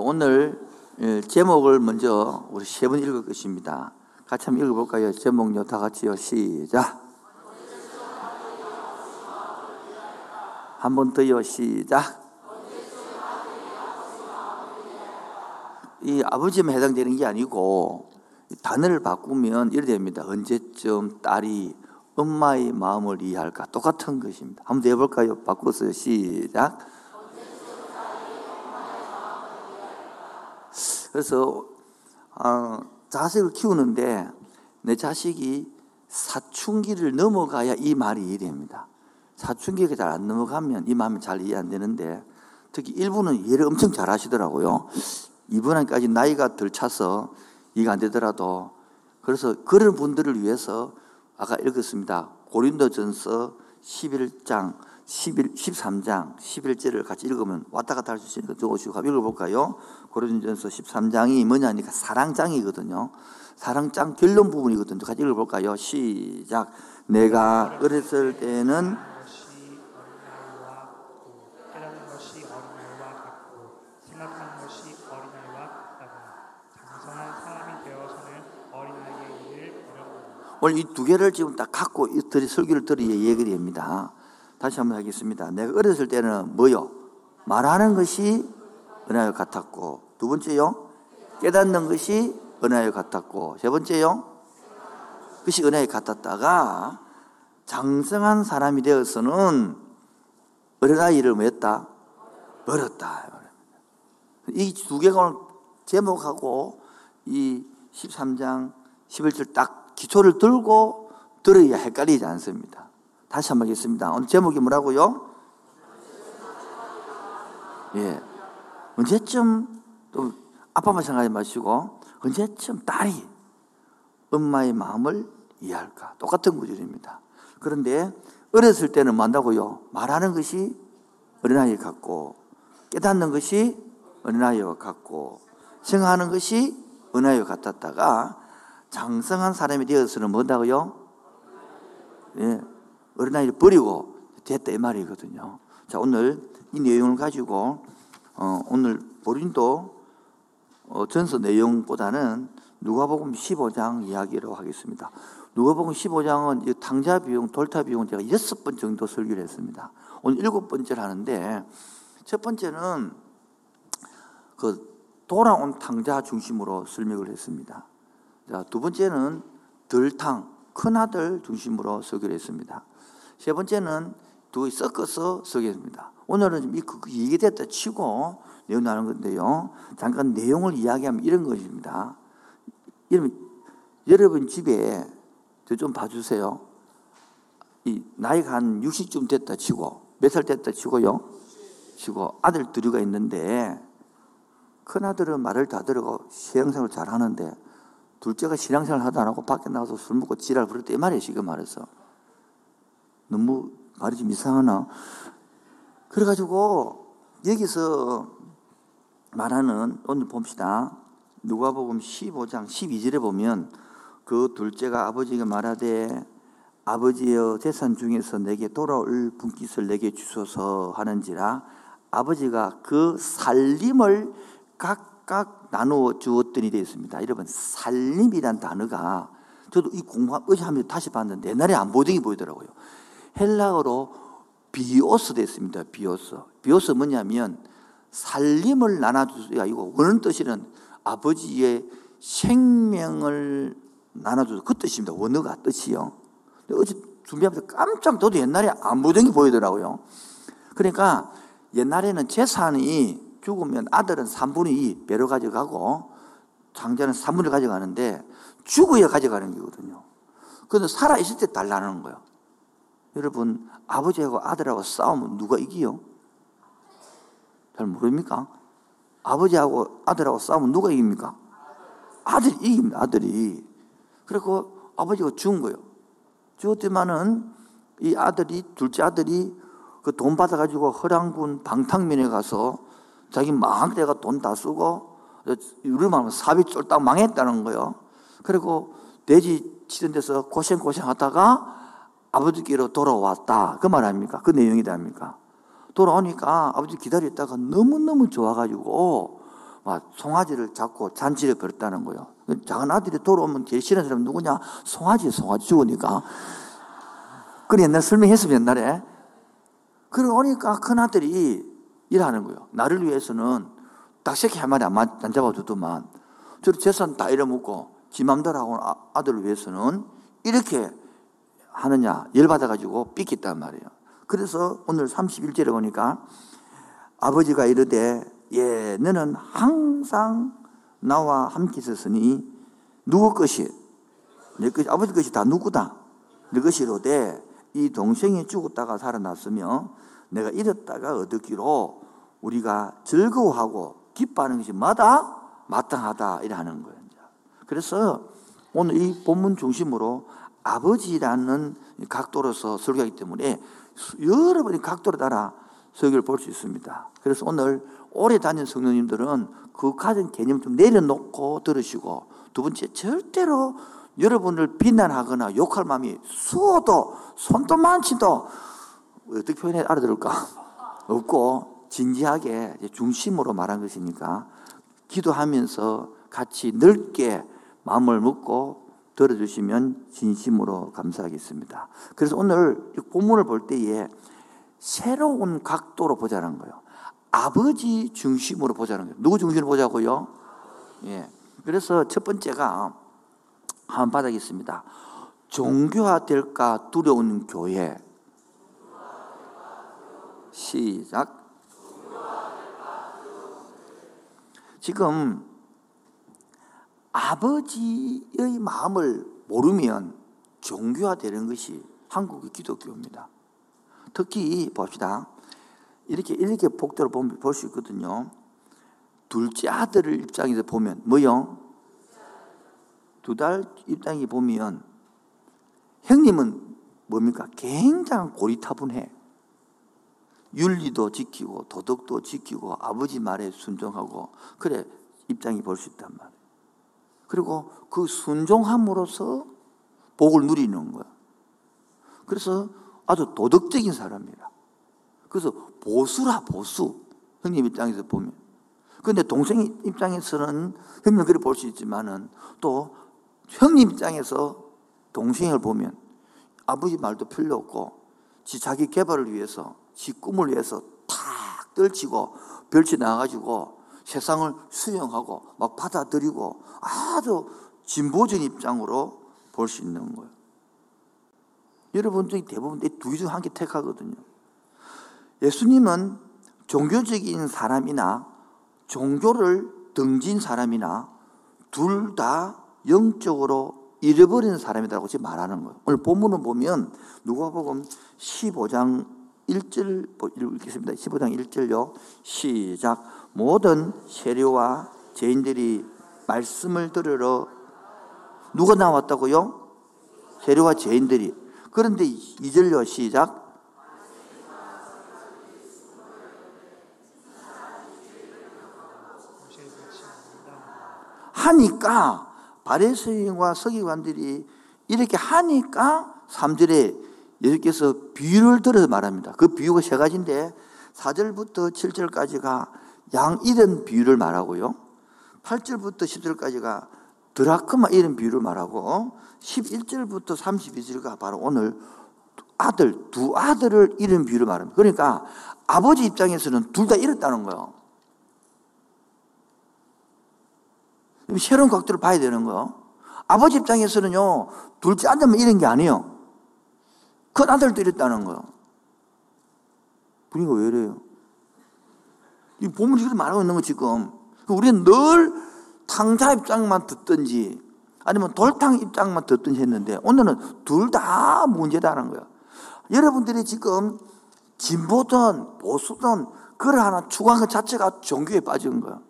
오늘 예, 제목을 먼저 우리 세 번 읽을 것입니다. 같이 한번 읽어볼까요? 제목요, 다 같이요. 시작. 한 번 더요. 시작. 이 아버지만 해당되는 게 아니고 단어를 바꾸면 이래 됩니다. 언제쯤 딸이 엄마의 마음을 이해할까? 똑같은 것입니다. 한번 더 해볼까요? 바꿔서 시작. 그래서 어, 자식을 키우는데 내 자식이 사춘기를 넘어가야 이 말이 이해됩니다. 사춘기가 잘 안 넘어가면 이 마음이 잘 이해 안 되는데 특히 일부는 이해를 엄청 잘 하시더라고요. 이분한까지 나이가 덜 차서 이해가 안 되더라도 그래서 그런 분들을 위해서 아까 읽었습니다. 고린도전서 11장 11, 13장 11절을 같이 읽으면 왔다 갔다 할 수 있으니까 적어주시고 읽어볼까요? 고린도전서 13장이 뭐냐니까 사랑장이거든요. 사랑장 결론 부분이거든요. 같이 읽어볼까요? 시작. 내가 어렸을 때는 오늘 이 두 개를 지금 딱 갖고 이 들이 설교를 들어야 얘기가 됩니다. 다시 한번 하겠습니다. 내가 어렸을 때는 뭐요? 말하는 것이 은하여 같았고 두 번째요? 깨닫는 것이 은하여 같았고 세 번째요? 그것이 은하여 같았다가 장성한 사람이 되어서는 어린아이를 뭐 했다? 버렸다. 이 두 개가 오늘 제목하고 이 13장 11절 딱 기초를 들고 들어야 헷갈리지 않습니다. 다시 한번 하겠습니다. 오늘 제목이 뭐라고요? 예. 언제쯤 또 아빠만 생각하지 마시고 언제쯤 딸이 엄마의 마음을 이해할까? 똑같은 구절입니다. 그런데 어렸을 때는 뭐한다고요? 말하는 것이 어린아이 같고 깨닫는 것이 어린아이와 같고 생각하는 것이 어린아이와 같았다가 장성한 사람이 되어서는 뭐다고요? 예, 어린아이를 버리고 됐다 이 말이거든요. 자 오늘 이 내용을 가지고 어, 오늘 보린도 어, 전서 내용보다는 누가복음 15장 이야기로 하겠습니다. 누가복음 15장은 이 탕자 비용, 돌타 비용 제가 여섯 번 정도 설교를 했습니다. 오늘 일곱 번째를 하는데 첫 번째는 그 돌아온 탕자 중심으로 설명을 했습니다. 자, 두 번째는 덜탕, 큰아들 중심으로 설교를 했습니다. 세 번째는 두 섞어서 설교했습니다. 오늘은 이 그, 그 얘기됐다 치고 내용 나는 건데요. 잠깐 내용을 이야기하면 이런 것입니다. 여러분, 집에 저좀 봐주세요. 이 나이가 한 60쯤 됐다 치고 몇 살 됐다 치고요. 치고 아들 둘이가 있는데 큰 아들은 말을 다 들고 신앙생활 잘 하는데 둘째가 신앙생활 하다 안 하고 밖에 나가서 술 먹고 지랄 부를 때이 말이에요 지금 말해서 너무 말이 좀 이상하나 그래가지고 여기서 말하는 오늘 봅시다 누가복음 15장 12절에 보면 그 둘째가 아버지가 말하되 아버지여 재산 중에서 내게 돌아올 분깃을 내게 주소서 하는지라 아버지가 그 살림을 각각 나누어 주었더니 되어 있습니다. 여러분 살림이란 단어가 저도 이 공부 의지하면서 다시 봤는데 옛날에 안 보던 게 보이더라고요. 헬라어로 βίος 됐습니다. βίος. βίος 뭐냐면 살림을 나눠주가 아니고 원하는 뜻이는 아버지의 생명을 나눠줘서 그 뜻입니다. 원어가 뜻이요. 어제 준비하면서 깜짝 저도 옛날에 안 보던 게 보이더라고요. 그러니까 옛날에는 재산이 죽으면 아들은 3분의 2 배로 가져가고 장자는 3분을 가져가는데 죽어야 가져가는 거거든요. 그런데 살아있을 때 달라는 거예요. 여러분, 아버지하고 아들하고 싸우면 누가 이기요? 잘 모릅니까? 아버지하고 아들하고 싸우면 누가 이깁니까? 아들이 이깁니다, 아들이. 그리고 아버지가 죽은 거예요. 죽었지만은 이 아들이, 둘째 아들이 그 돈 받아가지고 허랑군 방탕면에 가서 자기 망할 때가 돈 다 쓰고, 우리 말하면 사비 쫄딱 망했다는 거예요. 그리고 돼지 치던 데서 고생고생 하다가 아버지께로 돌아왔다. 그 말 아닙니까? 그 내용이다 아닙니까? 돌아오니까 아버지 기다렸다가 너무너무 좋아가지고 와, 송아지를 잡고 잔치를 벌였다는 거예요. 작은 아들이 돌아오면 제일 싫은 사람 누구냐? 송아지, 송아지 죽으니까. 그래, 옛날 설명했으면 옛날에. 그러고 오니까 큰 아들이 일하는 거예요. 나를 위해서는 닭새끼 한 마리 안, 안 잡아주더만. 저 재산 다 잃어먹고 지 맘대로 하고 아, 아들을 위해서는 이렇게 하느냐 열받아가지고 삐겠단 말이에요. 그래서 오늘 31절에 보니까 아버지가 이르되 예 너는 항상 나와 함께 있었으니 누구 것이 내 것이 아버지 것이 다 누구다 내 것이로되 이 동생이 죽었다가 살아났으며 내가 잃었다가 얻었기로 우리가 즐거워하고 기뻐하는 것이 마다 마땅하다 이래 하는 거예요. 그래서 오늘 이 본문 중심으로 아버지라는 각도로서 설교하기 때문에 여러분이 각도로 따라 설교를 볼 수 있습니다. 그래서 오늘 오래 다닌 성도님들은 그 가진 개념 좀 내려놓고 들으시고 두 번째 절대로 여러분을 비난하거나 욕할 마음이 수어도 손도 많지도 어떻게 표현해 알아들을까 없고 진지하게 중심으로 말한 것이니까 기도하면서 같이 넓게 마음을 먹고 들어주시면 진심으로 감사하겠습니다. 그래서 오늘 본문을 볼 때에 새로운 각도로 보자는 거예요. 아버지 중심으로 보자는 거예요. 누구 중심으로 보자고요? 예. 그래서 첫 번째가 한번 받아겠습니다. 종교화 될까 두려운 교회. 시작. 지금 아버지의 마음을 모르면 종교화 되는 것이 한국의 기독교입니다. 특히 봅시다. 이렇게 이렇게 보면 볼수 있거든요. 둘째 아들 입장에서 보면 뭐요? 두 달 입장에 보면 형님은 뭡니까? 굉장히 고리타분해. 윤리도 지키고 도덕도 지키고 아버지 말에 순종하고 그래 입장이 볼 수 있단 말이에요. 그리고 그 순종함으로써 복을 누리는 거야. 그래서 아주 도덕적인 사람이라. 그래서 보수라 보수. 형님 입장에서 보면. 그런데 동생 입장에서는 형님 그래 볼 수 있지만은 또 형님 입장에서 동생을 보면 아버지 말도 필요 없고 지 자기 개발을 위해서 지 꿈을 위해서 탁 떨치고 별치 나가지고 세상을 수용하고 막 받아들이고 아주 진보적 입장으로 볼 수 있는 거예요. 여러분 중에 대부분 두개 중한 개 택하거든요. 예수님은 종교적인 사람이나 종교를 등진 사람이나 둘 다 영적으로 잃어버린 사람이라고 지금 말하는 거예요. 오늘 본문을 보면 누가복음 15장 1절 읽겠습니다. 15장 1절요. 시작. 모든 세례와 죄인들이 말씀을 들으러 누가 나왔다고요? 세례와 죄인들이. 그런데 2절요. 시작. 하니까 바리새인과 서기관들이 이렇게 하니까 3절에 예수께서 비유를 들어서 말합니다. 그 비유가 세 가지인데 4절부터 7절까지가 양 이런 비유를 말하고요. 8절부터 10절까지가 드라크마 이런 비유를 말하고 11절부터 32절가 바로 오늘 아들, 두 아들을 잃은 비유를 말합니다. 그러니까 아버지 입장에서는 둘 다 잃었다는 거예요. 새로운 각도를 봐야 되는 거예요. 아버지 입장에서는요, 둘째 아들만 잃은 게 아니에요. 큰 아들도 잃었다는 거예요. 분위기가 왜 이래요? 이 보물이 그렇게 말하고 있는 거 지금. 우리는 늘 탕자 입장만 듣든지 아니면 돌탕 입장만 듣든지 했는데 오늘은 둘 다 문제다는 거예요. 여러분들이 지금 진보든 보수든 그걸 하나 추구한 것 자체가 종교에 빠진 거예요.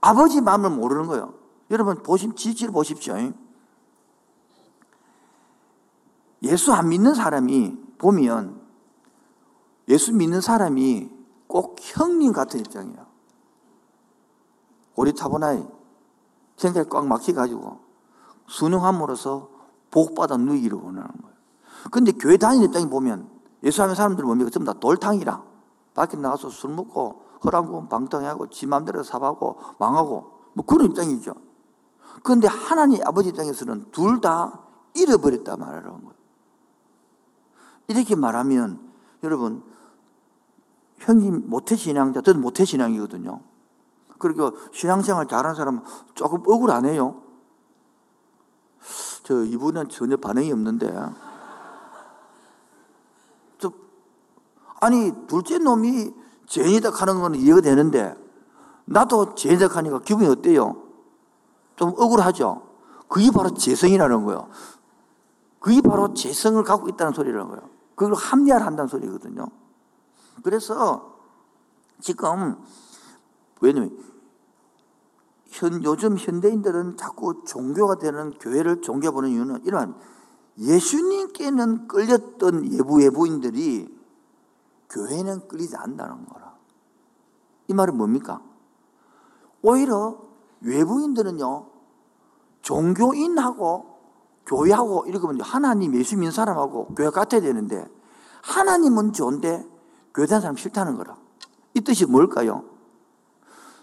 아버지 마음을 모르는 거예요. 여러분 보십 지지를 보십시오. 예수 안 믿는 사람이 보면 예수 믿는 사람이 꼭 형님 같은 입장이에요. 고리타분하게 생각이 꽉 막혀가지고 순응함으로써 복받아 누이기를 원하는 거예요. 근데 교회 다니는 입장에 보면 예수 하는 사람들 뭡니까? 전부 다 돌탕이라. 밖에 나가서 술 먹고 허랑군 방탕하고 지 맘대로 사하고 망하고 뭐 그런 입장이죠. 그런데 하나님 아버지 입장에서는 둘 다 잃어버렸다 말하는 거예요. 이렇게 말하면 여러분 형님 모태 신앙자, 저는 모태 신앙이거든요. 그리고 신앙생활 잘하는 사람은 조금 억울하네요. 저 이분은 전혀 반응이 없는데. 저, 아니, 둘째 놈이 죄인이다 하는 건 이해가 되는데, 나도 죄인이다 하니까 기분이 어때요? 좀 억울하죠? 그게 바로 재성이라는 거예요. 그게 바로 재성을 갖고 있다는 소리라는 거예요. 그걸 합리화한다는 소리거든요. 그래서 지금 왜냐면 현, 요즘 현대인들은 자꾸 종교가 되는 교회를 종교보는 이유는 이러한 예수님께는 끌렸던 예부 예부인들이 교회는 끌리지 않는다는 거라. 이 말은 뭡니까? 오히려 외부인들은요 종교인하고 교회하고 이렇게 보면 하나님 예수 믿는 사람하고 교회 같아야 되는데 하나님은 좋은데 다는 사람 싫다는 거라. 이 뜻이 뭘까요?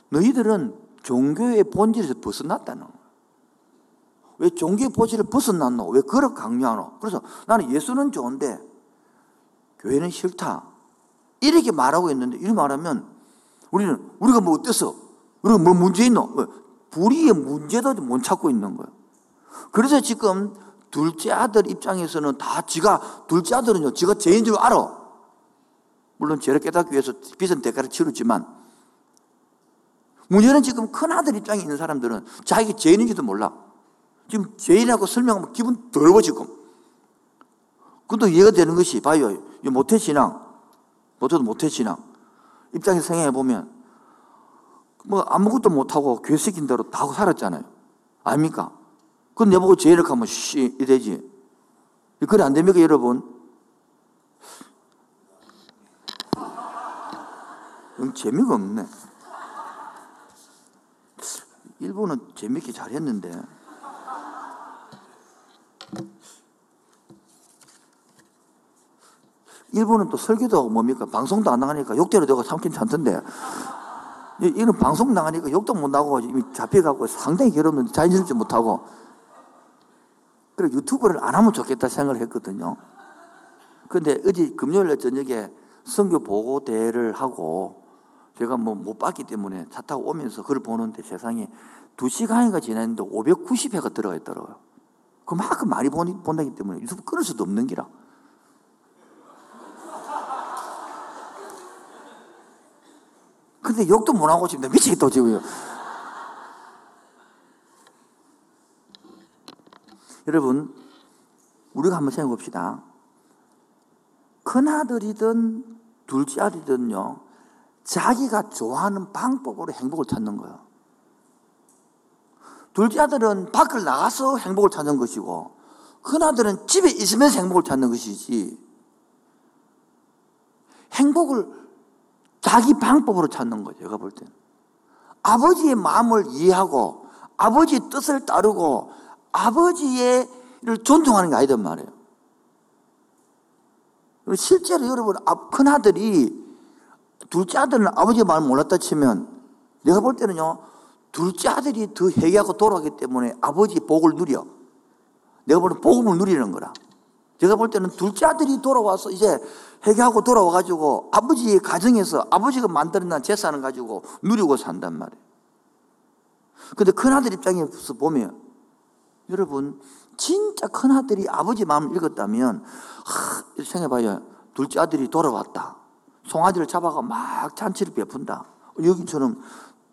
너희들은 종교의 본질에서 벗어났다는 거야. 왜 종교의 본질을 벗어났노? 왜 그걸 강요하노? 그래서 나는 예수는 좋은데 교회는 싫다. 이렇게 말하고 있는데 이렇게 말하면 우리는 우리가 뭐 어땠어? 우리가 뭐 문제 있노? 불의의 문제도 못 찾고 있는 거예요. 그래서 지금 둘째 아들 입장에서는 다 지가 둘째 아들은요, 지가 죄인 줄 알아. 물론 죄를 깨닫기 위해서 비싼 대가를 치르지만 문제는 지금 큰 아들 입장에 있는 사람들은 자기 죄인인지도 몰라. 지금 죄인이라고 설명하면 기분 더러워 지금. 그것도 이해가 되는 것이 봐요. 이 모태신앙, 모태도 모태신앙 입장에서 생각해 보면 뭐 아무것도 못하고 괴식인 대로 다 하고 살았잖아요. 아닙니까? 그건 내보고 죄를 하면 씨 이래지. 그래 안 됩니까 여러분? 재미가 없네. 일본은 재밌게 잘했는데. 일본은 또 설교도 하고 뭡니까? 방송도 안 나가니까 욕대로 되고 삼킨 않던데. 이는 방송 나가니까 욕도 못 나고 이미 잡혀가고 상당히 괴롭는데 자연스럽지 못하고. 그래 유튜브를 안 하면 좋겠다 생각을 했거든요. 근데 어제 금요일 저녁에 선교 보고 대회를 하고 제가 뭐 못 봤기 때문에 차 타고 오면서 그걸 보는데 세상에 두 시간인가 지났는데 590회가 들어가 있더라고요. 그만큼 많이 본다기 때문에 유튜브 끊을 수도 없는 기라. 근데 욕도 못 하고 지금 미치겠다 지금. 여러분, 우리가 한번 생각해 봅시다. 큰 아들이든 둘째 아들이든요, 자기가 좋아하는 방법으로 행복을 찾는 거예요. 둘째 아들은 밖을 나가서 행복을 찾는 것이고, 큰 아들은 집에 있으면서 행복을 찾는 것이지, 행복을 자기 방법으로 찾는 거죠, 제가 볼 때는. 아버지의 마음을 이해하고, 아버지의 뜻을 따르고, 아버지를 존중하는 게 아니단 말이에요. 실제로 여러분, 큰 아들이 둘째 아들은 아버지의 마음을 몰랐다 치면 내가 볼 때는요, 둘째 아들이 더 회개하고 돌아가기 때문에 아버지 복을 누려. 내가 보는 복음을 누리는 거라. 제가 볼 때는 둘째 아들이 돌아와서 이제 회개하고 돌아와가지고 아버지의 가정에서 아버지가 만들어낸 재산을 가지고 누리고 산단 말이에요. 근데 큰아들 입장에서 보면 여러분, 진짜 큰아들이 아버지 마음을 읽었다면, 하, 생각해봐요. 둘째 아들이 돌아왔다. 송아지를 잡아가 막 잔치를 베푼다. 여기처럼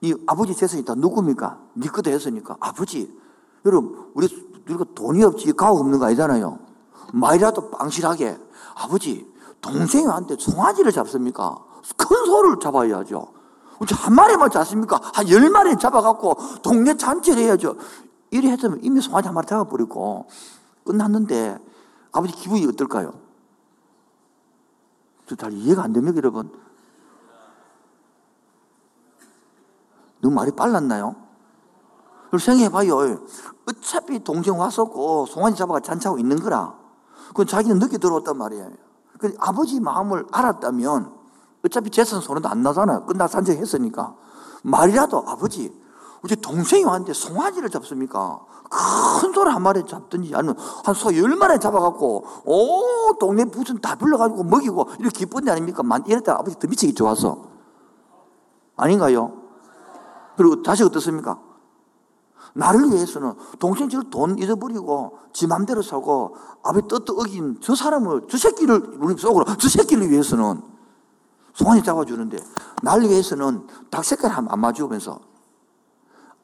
이 아버지 재산이 다 누굽니까? 니 거다 했으니까. 아버지. 여러분, 우리, 우리가 돈이 없지, 가옥 없는 거 아니잖아요. 말이라도 빵실하게. 아버지, 동생한테 송아지를 잡습니까? 큰 소를 잡아야죠. 한 마리만 잡습니까? 한 열 마리 잡아갖고 동네 잔치를 해야죠. 이래 했으면 이미 송아지 한 마리 잡아버리고 끝났는데 아버지 기분이 어떨까요? 잘 이해가 안 됩니까, 여러분? 너무 말이 빨랐나요? 생각해봐요. 어차피 동생 왔었고, 송아지 잡아가 잔치하고 있는 거라. 그건 자기는 늦게 들어왔단 말이에요. 그 아버지 마음을 알았다면, 어차피 재산 손해도 안 나잖아요. 끝나 산적했으니까. 말이라도 아버지, 우리 동생이 왔는데 송아지를 잡습니까? 큰 소리 한 마리 잡든지 아니면 한소 열 마리 잡아갖고 오 동네 부슨 다 불러가지고 먹이고 이렇게 기쁜 데 아닙니까? 이랬다 아버지 더 미치기 좋아서 아닌가요? 그리고 다시 어떻습니까? 나를 위해서는 동생처럼 돈 잃어버리고 지 맘대로 살고 아버지 뜻도 어긴 저 사람을 저 새끼를 우리 속으로 저 새끼를 위해서는 송아지 잡아주는데 나를 위해서는 닭 색깔 안 맞으면서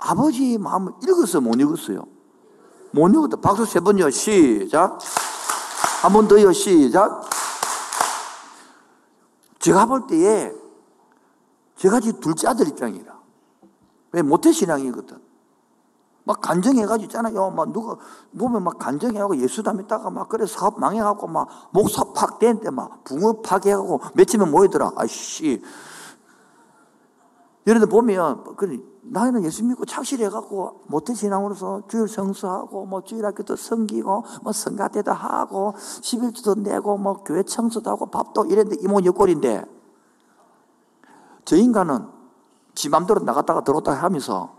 아버지의 마음을 읽었어 못 읽었어요? 못 읽었다 박수 세 번요 시작 한 번 더요 시작 제가 볼 때에 제가 지금 둘째 아들 입장이라 왜 모태신앙이거든 막 간정해가지고 있잖아요. 막 누가 보면 막 간정해가고 예수담 있다가 막 그래 사업 망해갖고 막 목사 팍 되는데 막 붕어 파괴하고 며칠면 모이더라. 아이씨. 예를 보면 그래 나는 예수 믿고 착실해갖고 모태 신앙으로서 주일 성수하고 뭐 주일 학교도 섬기고 뭐 성가대도 하고 11주도 내고 뭐 교회 청소도 하고 밥도 이랬는데 이모 여꼴인데 저 인간은 지 맘대로 나갔다가 들어왔다 하면서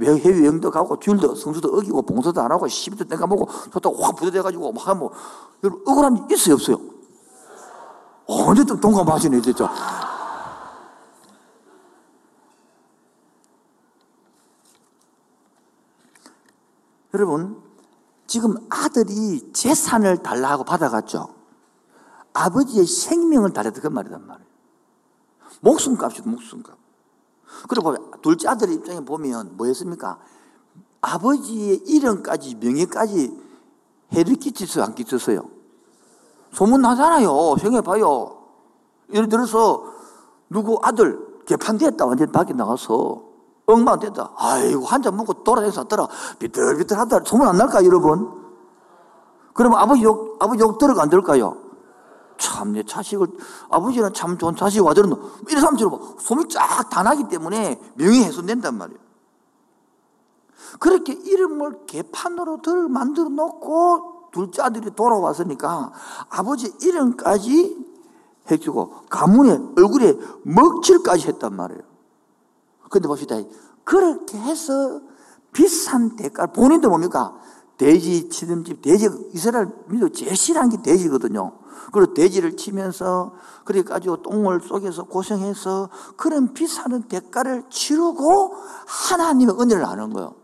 해외 여행도 가고 주일도 성수도 어기고 봉사도 안 하고 시비도 내가 먹고 좋다 확 부대돼가지고 막 하면 여러분 억울한 일 있어요 없어요? 언제 좀 동감하시네 진짜 여러분 지금 아들이 재산을 달라 하고 받아갔죠 아버지의 생명을 달라도 그 말이란 말이에요 목숨 값이죠 목숨 값 그리고 둘째 아들 입장에 보면 뭐였습니까? 아버지의 이름까지 명예까지 해를 끼쳤어요? 안 끼쳤어요? 소문나잖아요. 생각해봐요. 예를 들어서 누구 아들 개판됐다. 완전 밖에 나가서 엉망 됐다. 아이고 한 잔 먹고 돌아다니서 왔더라. 비틀비틀하다. 소문 안 날까 여러분? 그러면 아버지 욕, 아버지 욕 들어가 안 들을까요? 참, 내 자식을, 아버지는 참 좋은 자식이 와들었노. 이런 사람처럼 소문이 쫙 다 나기 때문에 명예 훼손된단 말이에요. 그렇게 이름을 개판으로 들 만들어 놓고 둘째 아들이 돌아왔으니까 아버지 이름까지 해주고 가문의 얼굴에 먹칠까지 했단 말이에요. 근데 봅시다. 그렇게 해서 비싼 대가 본인도 뭡니까? 돼지 치는 집, 돼지, 이스라엘 민족 제일 싫어하는 게 돼지거든요. 그리고 돼지를 치면서, 그래 가지고 똥을 속에서 고생해서 그런 비싼 대가를 치르고 하나님의 은혜를 아는 거예요.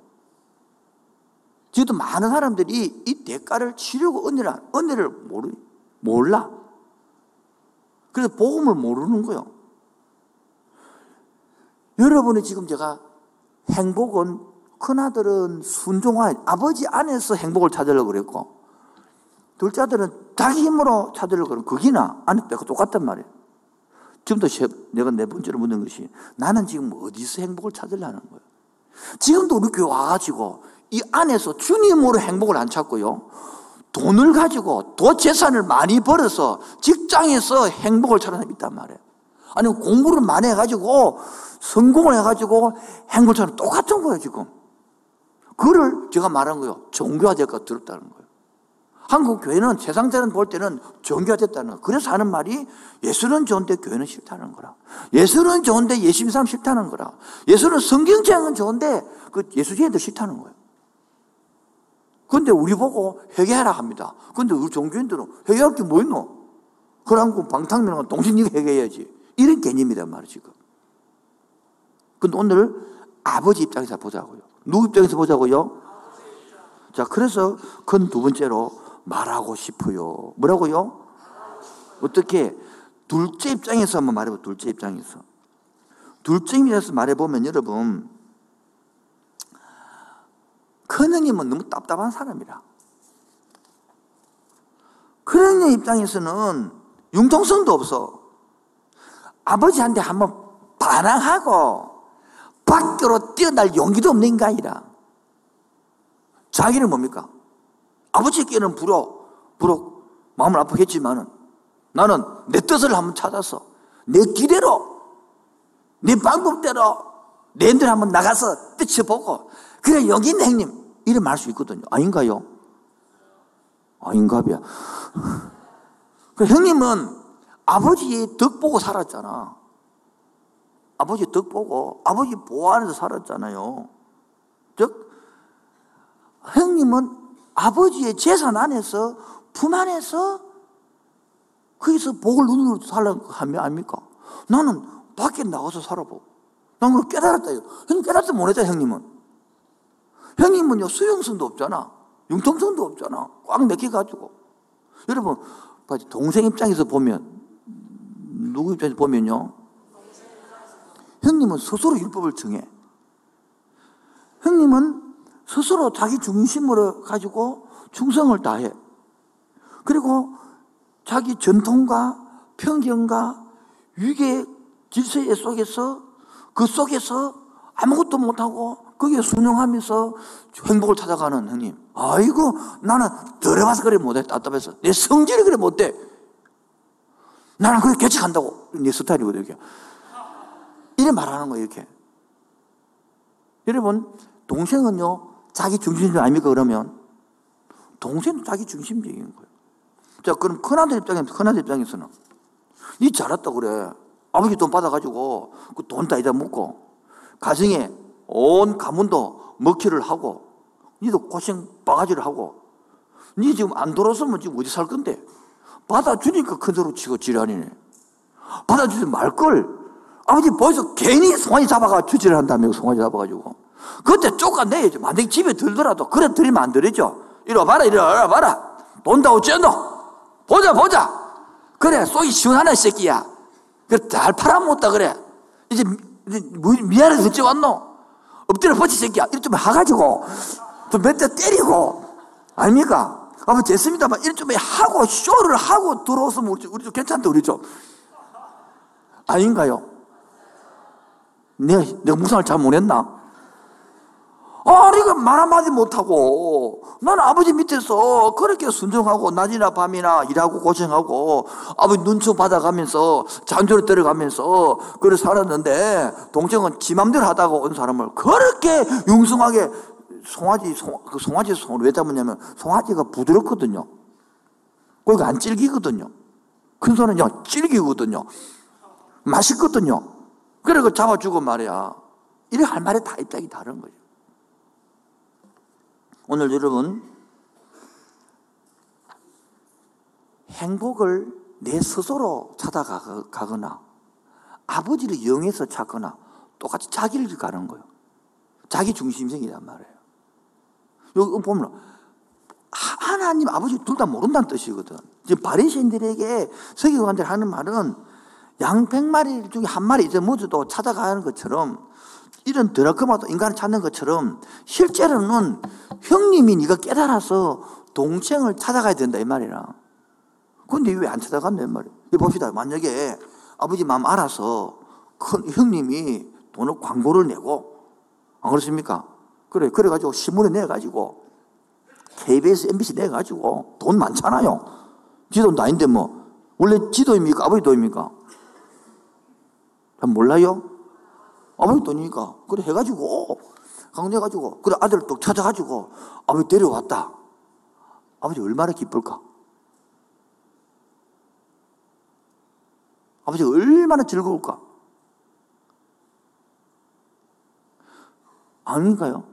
지금도 많은 사람들이 이 대가를 치르고 은혜를, 은혜를 모르, 몰라. 그래서 복음을 모르는 거예요. 여러분이 지금 제가 행복은 큰아들은 순종한 아버지 안에서 행복을 찾으려고 그랬고 둘째 아들은 자기 힘으로 찾으려고 그러는 거기나 안에 때가 똑같단 말이에요. 지금도 내가 네 번째로 묻는 것이 나는 지금 어디서 행복을 찾으려는 거예요. 지금도 우리 교회 와가지고 이 안에서 주님으로 행복을 안 찾고요. 돈을 가지고 도 재산을 많이 벌어서 직장에서 행복을 사람이 있단 말이에요. 아니 공부를 많이 해가지고 성공을 해가지고 찾는 똑같은 거예요 지금. 그를 제가 말한 거예요. 종교화될까 두렵다는 거예요. 한국 교회는 세상들은 볼 때는 종교화됐다는 거예요. 그래서 하는 말이 예수는 좋은데 교회는 싫다는 거라. 예수는 좋은데 예수 믿는 사람 싫다는 거라. 예수는 성경책은 좋은데 그 예수주의도 싫다는 거예요. 근데 우리 보고 회개하라 합니다. 근데 우리 종교인들은 회개할 게 뭐 있노? 그러고 방탕면은 동신 이가 회개해야지. 이런 개념이란 말이에요, 지금. 근데 오늘 아버지 입장에서 보자고요. 누구 입장에서 보자고요? 자, 그래서 큰 두 번째로 말하고 싶어요. 뭐라고요? 어떻게? 둘째 입장에서 한번 말해보 둘째 입장에서. 둘째 입장에서 말해보면 여러분, 큰 형님은 너무 답답한 사람이라. 큰 형님 입장에서는 융통성도 없어. 아버지한테 한번 반항하고 밖으로 뛰어날 용기도 없는 인간이라. 자기는 뭡니까? 아버지께는 불어, 불어, 마음을 아프겠지만은 나는 내 뜻을 한번 찾아서 내 기대로, 내 방법대로 내들 한번 나가서 뛰쳐보고 그래 여기 있는 형님 이런 말수 있거든요. 아닌가요? 아닌가 봐요. 그 형님은 아버지의 덕 보고 살았잖아. 아버지 덕 보고 아버지 보호 안에서 살았잖아요. 즉 형님은 아버지의 재산 안에서 품 안에서 거기서 복을 눈으로 살라는 거 아닙니까? 나는 밖에 나가서 살아보고 난 그걸 깨달았다. 형님 깨달았다 못했잖아 형님은. 형님은요 수용성도 없잖아. 융통성도 없잖아. 꽉 맥혀가지고. 여러분 동생 입장에서 보면 누구 입장에서 보면요 형님은 스스로 율법을 정해. 형님은 스스로 자기 중심으로 가지고 충성을 다해. 그리고 자기 전통과 편견과 위계 질서 속에서 그 속에서 아무것도 못하고 거기에 순응하면서 행복을 찾아가는 형님. 아이고 나는 들어봐서 그래 못해 답답해서 내 성질이 그래 못돼. 나는 그게 개척한다고 내 스타일이거든 이렇게. 이래 말하는 거예요 이렇게. 여러분 동생은요 자기 중심이 아닙니까 그러면 동생도 자기 중심적인 거예요. 자 그럼 큰아들 입장에서 큰아들 입장에서는 니 잘했다 그래. 아버지 돈 받아가지고 그 돈 다 이다 먹고 가정에 온 가문도 먹기를 하고 니도 고생 바가지를 하고 니 지금 안 돌아서면 지금 어디 살 건데 받아주니까 큰 소리 치고 지랄이네. 받아주지 말걸. 아버지 벌써 괜히 송아지 잡아가 주지를 한다며 송아지 잡아가지고. 그때 쫓아내야지 만약에 집에 들더라도 그래 들이면 안 되죠. 이리 와봐라 이리 와봐라. 돈다 어쩌노? 보자 보자. 그래 속이 시원하네 새끼야. 그래 잘 팔아먹었다 그래. 이제 미안해서 어찌 왔노? 엎드려 버치 새끼야. 이리 좀 하가지고. 좀 몇 대 때리고. 아닙니까 아버지 됐습니다만 이리 좀 하고 쇼를 하고 들어왔으면 우리, 우리 좀 괜찮다 우리 좀 아닌가요? 내가, 내가 묵상을 잘 못했나? 아니, 그 말 한마디 못하고, 나는 아버지 밑에서 그렇게 순종하고, 낮이나 밤이나 일하고 고생하고, 아버지 눈치 받아가면서, 잔소리 들어가면서, 그래 살았는데, 동생은 지 맘대로 하다가 온 사람을 그렇게 융숭하게, 송아지, 송, 그 송아지 송을 왜 잡았냐면, 송아지가 부드럽거든요. 거기가 안 질기거든요. 큰 소는요, 질기거든요. 맛있거든요. 그래, 그 잡아주고 말이야. 이래 할 말에 다 입장이 다른 거예요. 오늘 여러분, 행복을 내 스스로 찾아가거나, 아버지를 이용해서 찾거나, 똑같이 자기를 가는 거예요. 자기 중심성이란 말이에요. 여기 보면, 하나님, 아버지 둘 다 모른다는 뜻이거든. 지금 바리새인들에게 서기관들 하는 말은 양 100마리 중에 한 마리 잊어먹어도 찾아가는 것처럼 이런 드라크마도 인간을 찾는 것처럼 실제로는 형님이 네가 깨달아서 동생을 찾아가야 된다 이 말이라. 근데 왜 안 찾아간다 이 말이야. 봅시다. 만약에 아버지 마음 알아서 큰 형님이 돈을 광고를 내고 안 그렇습니까? 그래 그래가지고 신문에 내가지고 KBS, MBC 내가지고 돈 많잖아요. 지돈 아닌데 뭐 원래 지도입니까? 아버지 돈입니까? 몰라요? 아버지 돈이니까. 그래 해가지고, 강제해가지고, 그래 아들 또 찾아가지고, 아버지 데려왔다. 아버지 얼마나 기쁠까? 아버지 얼마나 즐거울까? 아닌가요?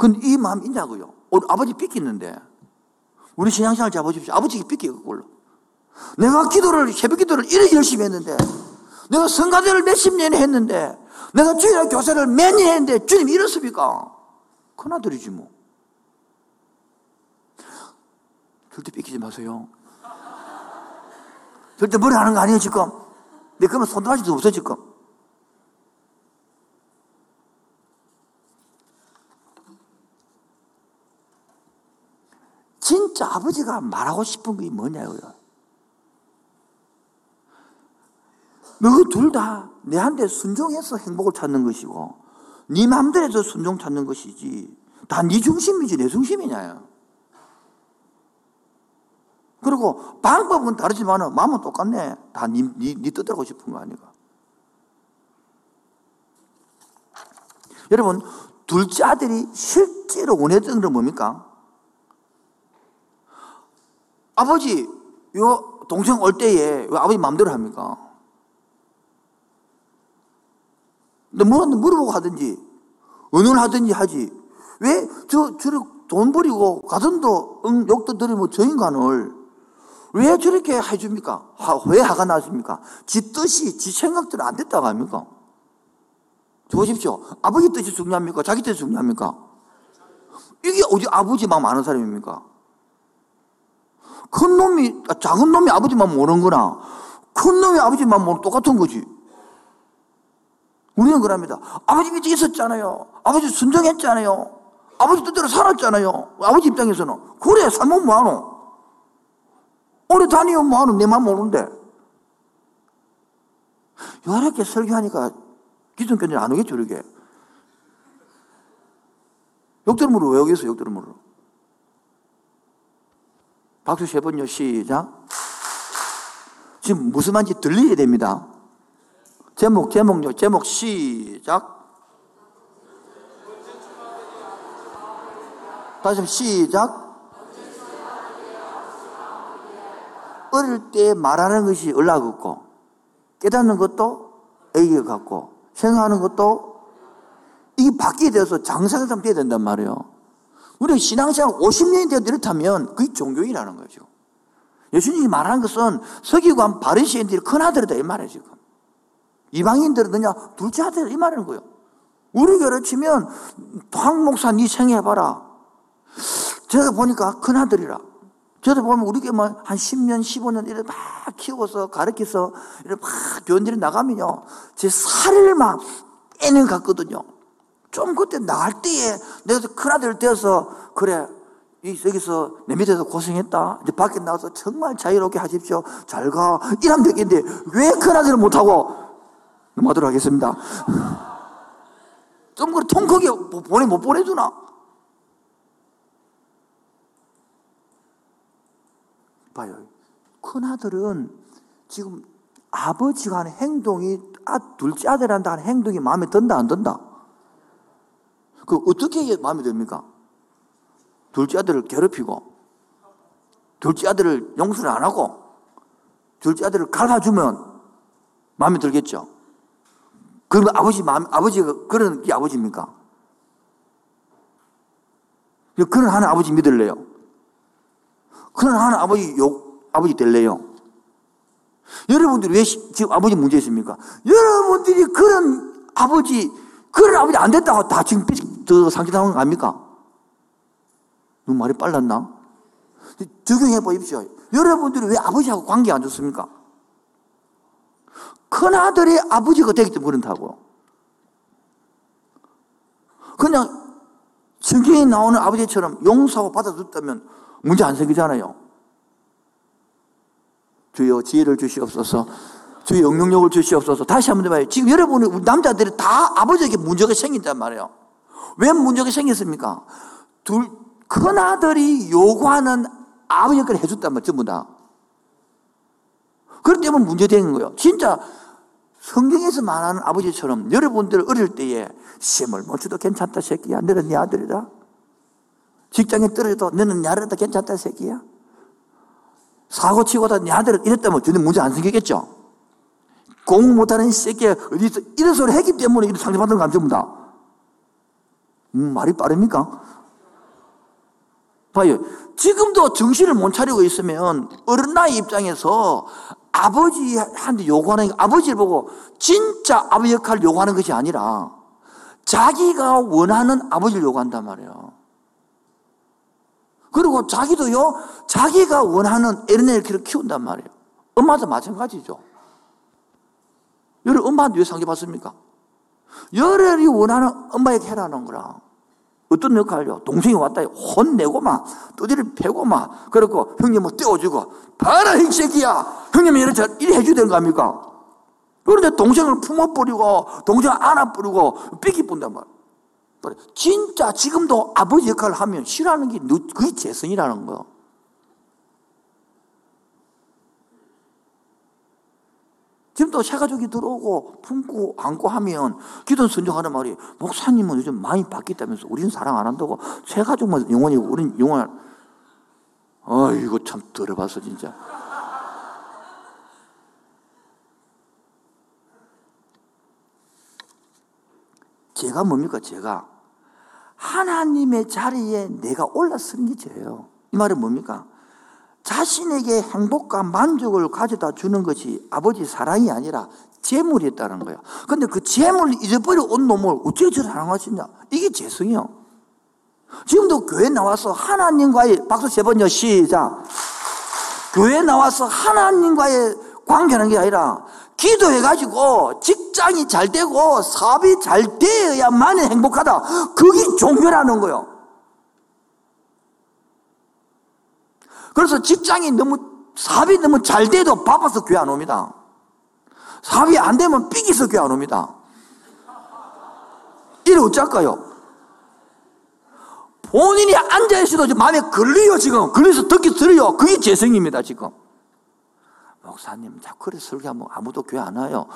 근데 이 마음 있냐고요? 우리 아버지 삐끼는데, 우리 신앙생활 잡아주십시오. 아버지가 삐끼고, 내가 기도를, 새벽 기도를 이렇게 열심히 했는데, 내가 성가대를 몇십 년 했는데, 내가 주일날 교사를 몇년 했는데, 주님 이렇습니까? 큰아들이지 뭐. 절대 뺏기지 마세요. 절대 머리 하는 거 아니에요, 지금. 내 그러면 손도마지도 없어, 지금. 진짜 아버지가 말하고 싶은 게 뭐냐고요. 너희 둘 다 내한테 순종해서 행복을 찾는 것이고 네 마음대로 순종 찾는 것이지 다 네 중심이지 내 중심이냐 그리고 방법은 다르지만 마음은 똑같네 다 네 네, 네 뜻대로 하고 싶은 거 아니가 여러분 둘째 아들이 실제로 원했던 건 뭡니까? 아버지 요 동생 올 때에 왜 아버지 마음대로 합니까? 근데 뭐 물어보고 하든지, 은을 하든지 하지. 왜 저, 저렇게 돈 버리고 가슴도 응, 욕도 들이고 저 인간을 왜 저렇게 해줍니까? 하, 왜 화가 나십니까? 지 뜻이, 지 생각대로 안 됐다고 합니까? 보십시오. 아버지 뜻이 중요합니까? 자기 뜻이 중요합니까? 이게 어디 아버지 마음 아는 사람입니까? 큰 놈이, 아, 작은 놈이 아버지 마음 모르는 거나, 큰 놈이 아버지 마음 모르는 똑같은 거지. 우리는 그럽니다. 아버지 밑에 있었잖아요. 아버지 순정했잖아요. 아버지 뜻대로 살았잖아요. 아버지 입장에서는. 그래, 살면 뭐하노? 오래 다니면 뭐하노? 내 마음 모르는데. 이렇게 설교하니까 기존교인이 안 오겠죠, 이렇게. 욕들음으로 왜 오겠어, 욕들음으로. 박수 세 번요, 시작. 지금 무슨 말인지 들리게 됩니다. 제목, 제목요, 제목 시작. 다시 시작. 어릴 때 말하는 것이 연락 없고, 깨닫는 것도 애기가 같고, 생각하는 것도 이게 바뀌게 돼서 장사상 돼야 된단 말이에요. 우리가 신앙생활 50년이 되어 이렇다면 그게 종교인이라는 거죠. 예수님이 말하는 것은 서기관 바리새인들이 큰 아들이다 이 말이에요 지금. 이방인들은 그냥 둘째 아들 이 말하는 거예요. 우리 교를 치면 황 목사 네 생해봐라. 제가 보니까 큰 아들이라. 저도 보면 우리 교회 한 10년, 15년 이렇게 막 키워서 가르쳐서 이렇게 막 교인들이 나가면요. 제 살을 막 빼는 같거든요. 좀 그때 나갈 때에 내가 큰아들 되어서 그래 여기서 내 밑에서 고생했다. 이제 밖에 나가서 정말 자유롭게 하십시오. 잘 가. 이러면 되겠는데 왜 큰아들을 못하고? 넘어가도록 하겠습니다. 좀 그래 통 크게 보내 못 보내주나? 봐요. 큰아들은 지금 아버지가 하는 행동이 아, 둘째 아들한테 하는 행동이 마음에 든다 안 든다 그 어떻게 마음에 듭니까? 둘째 아들을 괴롭히고, 둘째 아들을 용서를 안 하고, 둘째 아들을 갈아주면 마음에 들겠죠? 그러면 아버지 마음, 아버지가 그런 게 아버지입니까? 그런 하는 아버지 믿을래요? 그런 하는 아버지 욕, 아버지 될래요? 여러분들이 왜 지금 아버지 문제 있습니까? 여러분들이 그런 아버지, 그런 아버지 안 됐다고 다 지금 더 상기당한 거 아닙니까? 너무 말이 빨랐나? 적용해 보십시오. 여러분들이 왜 아버지하고 관계 안 좋습니까? 큰아들이 아버지가 되기 때문에 그렇다고. 그냥 성경에 나오는 아버지처럼 용서하고 받아줬다면 문제 안 생기잖아요. 주여 지혜를 주시옵소서. 주의 영능력을 주시옵소서. 다시 한번 해봐요. 지금 여러분이 남자들이 다 아버지에게 문제가 생긴단 말이에요. 왜 문제가 생겼습니까? 둘, 큰 아들이 요구하는 아버지 역할을 해줬단 말이에요, 전부 다. 그렇기 때문에 문제되는 거예요. 진짜 성경에서 말하는 아버지처럼 여러분들 어릴 때에 시험을 못 쳐도 괜찮다, 새끼야. 너는 네 아들이다. 직장에 떨어져도 너는 네 아들이다, 괜찮다, 새끼야. 사고 치고다 네 아들 이랬다면 전혀 문제 안 생기겠죠? 공부 못하는 새끼야, 어디서 이런 소리 했기 때문에 이런 상처받는 거 전부 다. 음, 말이 빠릅니까? 봐요. 지금도 정신을 못 차리고 있으면 어른 나이 입장에서 아버지한테 요구하는, 아버지를 보고 진짜 아버지 역할을 요구하는 것이 아니라 자기가 원하는 아버지를 요구한단 말이에요. 그리고 자기도요, 자기가 원하는 애를 키운단 말이에요. 엄마도 마찬가지죠. 여러분, 엄마한테 왜 상처 받습니까? 열혈이 원하는 엄마에게 해라는 거라. 어떤 역할요? 동생이 왔다. 혼내고 막 두드리 패고 막 그렇고 형님 뭐 떼어주고. 봐라 이 새끼야. 형님이 이래 이래 해줘야 되는 거 아닙니까? 그런데 동생을 품어버리고 동생 안아버리고 삐기 뿐단 말이야. 진짜 지금도 아버지 역할을 하면 싫어하는 게 그게 재성이라는 거예요 지금도 새 가족이 들어오고 품고 안고 하면 기도 선정하는 말이 목사님은 요즘 많이 바뀌다면서 우리는 사랑 안 한다고 새 가족만 영원이고 우리는 영원 아 이거 참 들어봤어 진짜. 제가 뭡니까? 제가 하나님의 자리에 내가 올라서는 게 죄예요. 이 말은 뭡니까? 자신에게 행복과 만족을 가져다 주는 것이 아버지 사랑이 아니라 재물이었다는 거예요. 근데 그 재물을 잊어버려 온 놈을 어떻게 저를 사랑하시냐? 이게 죄성이요. 지금도 교회 나와서 하나님과의 박수 세 번요 시작. 교회 나와서 하나님과의 관계하는 게 아니라 기도해가지고 직장이 잘 되고 사업이 잘 되어야만 행복하다. 그게 종교라는 거예요. 그래서 직장이 너무, 사업이 너무 잘 돼도 바빠서 교회 안 옵니다. 사업이 안 되면 삐기서 교회 안 옵니다. 이래 어쩔까요? 본인이 앉아있어도 마음에 걸려요, 지금. 걸려서 듣기 들어요. 그게 재성입니다, 지금. 목사님, 자꾸 그래 설교하면 아무도 교회 안 와요.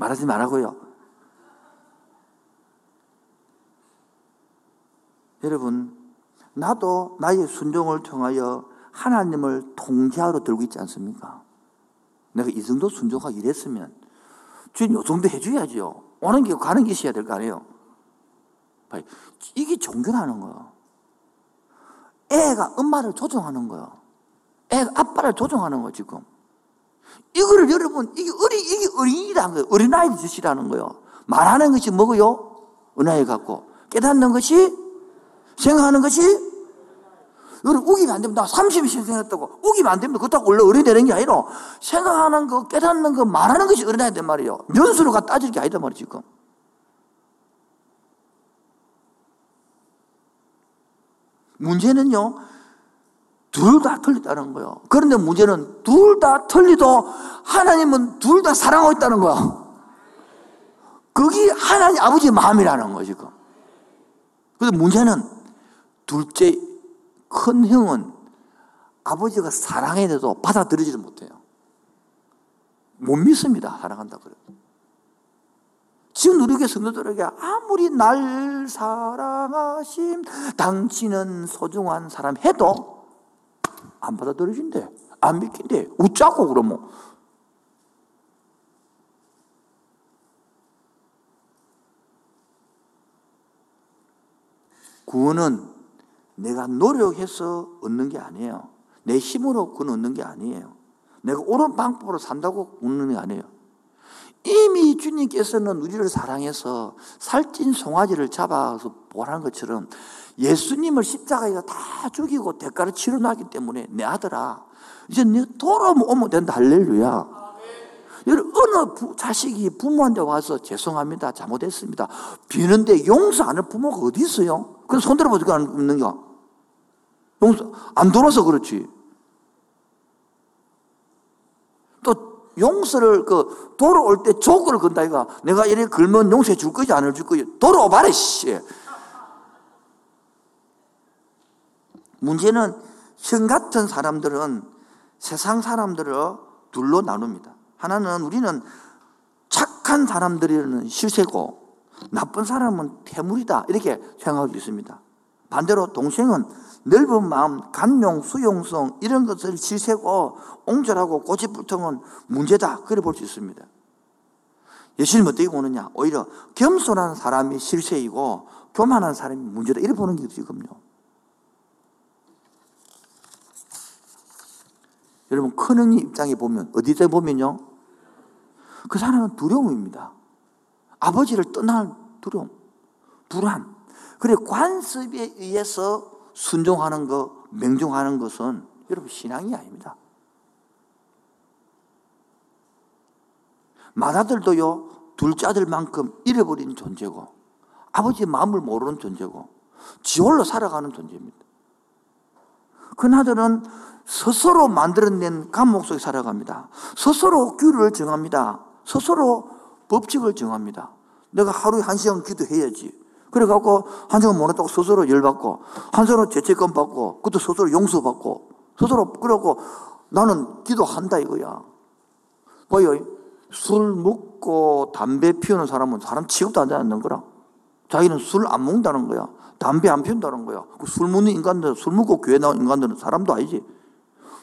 말하지 말라고요. 여러분, 나도 나의 순종을 통하여 하나님을 통제하러 들고 있지 않습니까? 내가 이 정도 순종하고 이랬으면 주님 요 정도 해줘야죠. 오는 게 가는 게 있어야 될 거 아니에요. 이게 종교라는 거예요. 애가 엄마를 조종하는 거예요. 애가 아빠를 조종하는 거 지금. 이거를 여러분, 이게 어리, 이게 어린이라는 거예요. 어린아이 짓이라는 거예요. 말하는 것이 뭐고요? 은하에 갖고. 깨닫는 것이, 생각하는 것이, 여러분, 우기면 안 됩니다. 30이 생각했다고. 우기면 안 됩니다. 그렇다고 원래 어른이 되는 게 아니라, 생각하는 거, 깨닫는 거, 말하는 것이 어린아이 된 말이에요. 연수로 가 따질 게 아니다 말이에요, 지금. 문제는요, 둘 다 틀렸다는 거예요. 그런데 문제는 둘 다 틀리도 하나님은 둘 다 사랑하고 있다는 거야. 그게 하나님 아버지의 마음이라는 거지, 지금. 그래서 문제는 둘째 큰 형은 아버지가 사랑해도 받아들이지를 못해요. 못 믿습니다. 사랑한다 그래요. 지금 우리 교회 성도들에게 아무리 날 사랑하심 당신은 소중한 사람 해도 안 받아들여진대. 안 믿긴대. 웃자고 그러면. 구원은 내가 노력해서 얻는 게 아니에요. 내 힘으로 구원 얻는 게 아니에요. 내가 옳은 방법으로 산다고 얻는 게 아니에요. 이미 주님께서는 우리를 사랑해서 살찐 송아지를 잡아서 보라는 것처럼 예수님을 십자가에서 다 죽이고 대가를 치러놨기 때문에 내 아들아 이제 네 돌아오면 된다. 할렐루야. 여러분 어느 부, 자식이 부모한테 와서 죄송합니다 잘못했습니다. 비는데 용서 안 할 부모가 어디 있어요? 그럼 손 들어보지도 않는 거. 용서 안 돌아서 그렇지. 또 용서를 그 돌아올 때 조건을 건다 이가 내가 이래 걸면 용서해 줄 거지 안 해 줄 거지. 돌아오봐라 씨 문제는 형 같은 사람들은 세상 사람들을 둘로 나눕니다. 하나는 우리는 착한 사람들이라는 실세고 나쁜 사람은 태물이다 이렇게 생각하고 있습니다. 반대로 동생은 넓은 마음, 간용, 수용성 이런 것을 실세고 옹졸하고 고집불통은 문제다 그래 볼 수 있습니다. 예수님 어떻게 보느냐? 오히려 겸손한 사람이 실세이고 교만한 사람이 문제다 이렇게 보는 게 지금요. 여러분 큰언니 입장에 보면 어디서 보면요? 그 사람은 두려움입니다. 아버지를 떠날 두려움 불안. 그래 관습에 의해서 순종하는 것 맹종하는 것은 여러분 신앙이 아닙니다. 맏아들도요 둘째 아들만큼 잃어버린 존재고 아버지의 마음을 모르는 존재고 지 홀로 살아가는 존재입니다. 그 아들은 스스로 만들어낸 감옥 속에 살아갑니다. 스스로 규를 정합니다. 스스로 법칙을 정합니다. 내가 하루에 한 시간 기도해야지. 그래갖고 한 시간 못했다고 스스로 열받고 한 시간 죄책감 받고 그것도 스스로 용서받고 스스로 그러고 나는 기도한다 이거야. 봐요. 술 먹고 담배 피우는 사람은 사람 취급도 안 되는 거라. 자기는 술 안 먹는다는 거야. 담배 안 피운다는 거야. 그술 먹는 인간들, 술 먹고 교회 나온 인간들은 사람도 아니지.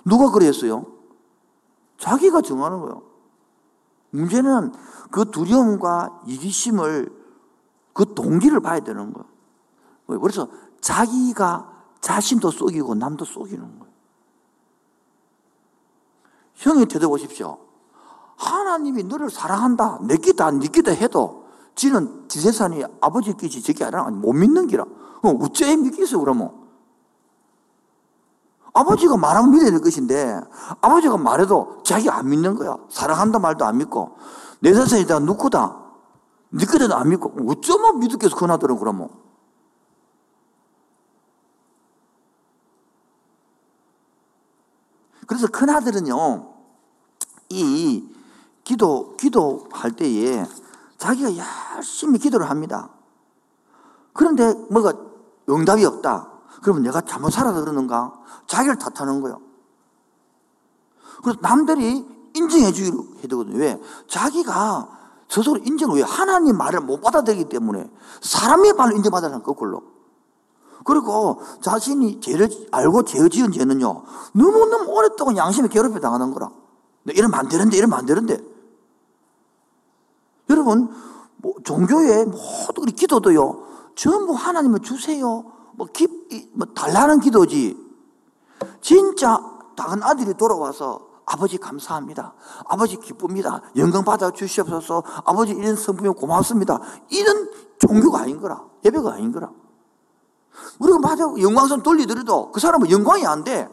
누가 그랬어요? 자기가 정하는 거예요. 문제는 그 두려움과 이기심을 그 동기를 봐야 되는 거예요. 그래서 자기가 자신도 속이고 남도 속이는 거예요. 형이 되돌 보십시오. 하나님이 너를 사랑한다. 내 끼다, 네 끼다 해도 지는 지세산이 아버지 끼지 저기 아니라 못 믿는 기라. 어, 어째 믿겠어, 그러면? 아버지가 말하면 믿어야 될 것인데, 아버지가 말해도 자기 안 믿는 거야. 사랑한다 말도 안 믿고, 내 세상이다, 누구다. 네 거라도 안 믿고, 어쩌면 믿을게서 권하더라고, 그러면. 그래서 큰 아들은요, 이 기도, 기도할 때에 자기가 열심히 기도를 합니다. 그런데 뭐가 응답이 없다. 그러면 내가 잘못 살아서 그러는가? 자기를 탓하는 거예요. 그래서 남들이 인정해 주기로 해야 되거든요. 왜? 자기가 스스로 인정을 왜? 하나님 말을 못 받아들이기 때문에 사람의 말을 인정받아라는 거꾸로. 그리고 자신이 죄를 알고 죄 지은 죄는요, 너무너무 오랫동안 양심에 괴롭혀 당하는 거라. 이러면 안 되는데, 이러면 안 되는데. 여러분, 뭐 종교의 모든 기도도요, 전부 하나님을 주세요. 뭐, 기, 뭐 달라는 기도지. 진짜 작은 아들이 돌아와서 아버지 감사합니다. 아버지 기쁩니다. 영광 받아 주시옵소서. 아버지 이런 성품이 고맙습니다. 이런 종교가 아닌 거라. 예배가 아닌 거라. 우리가 맞아 영광선 돌리더라도 그 사람은 영광이 안 돼.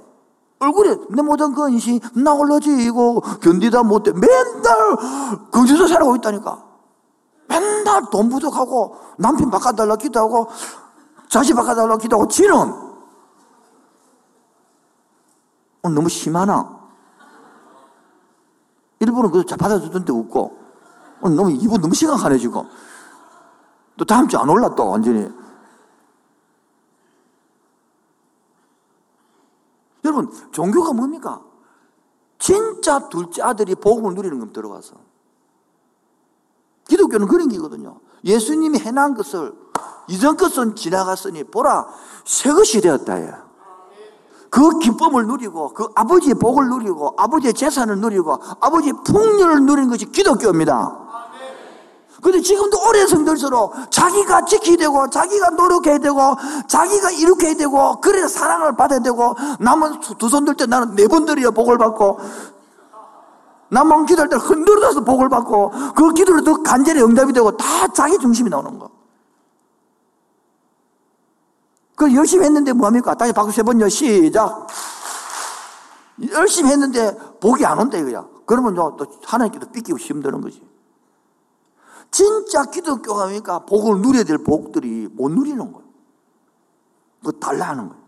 얼굴에 내 모든 근심 나 홀로 지고 견디다 못해 맨날 거기서 살아가고 있다니까 맨날 돈 부족하고 남편 바꿔달라 기도하고 자식 바꿔달라 기도하고 지는 오늘 너무 심하나 일부러 그저 받아주던데 웃고 오늘 너무 이분 너무 심각하네 지금 또 다음 주 안 올라 또 완전히 여러분, 종교가 뭡니까? 진짜 둘째 아들이 복음을 누리는 건 들어가서. 기독교는 그런 게거든요. 예수님이 해난 것을 이전 것은 지나갔으니 보라 새 것이 되었다. 그 기쁨을 누리고 그 아버지의 복을 누리고 아버지의 재산을 누리고 아버지의 풍요를 누리는 것이 기독교입니다. 근데 지금도 오랜 성들수록 자기가 지켜야 되고, 자기가 노력해야 되고, 자기가 이룩해야 되고, 그래야 사랑을 받아야 되고, 남은 두 손 들 때 나는 네 번 들이야 복을 받고, 남은 기도할 때 흔들어서 복을 받고, 그 기도를 더 간절히 응답이 되고, 다 자기 중심이 나오는 거. 그 열심히 했는데 뭐합니까? 다시 박수 세 번요. 시작. 열심히 했는데 복이 안 온다 이거야. 그러면 또 하나님께도 삐끼고 힘드는 거지. 진짜 기독교가 뭡니까? 복을 누려야 될 복들이 못 누리는 거예요. 그거 달라 하는 거예요.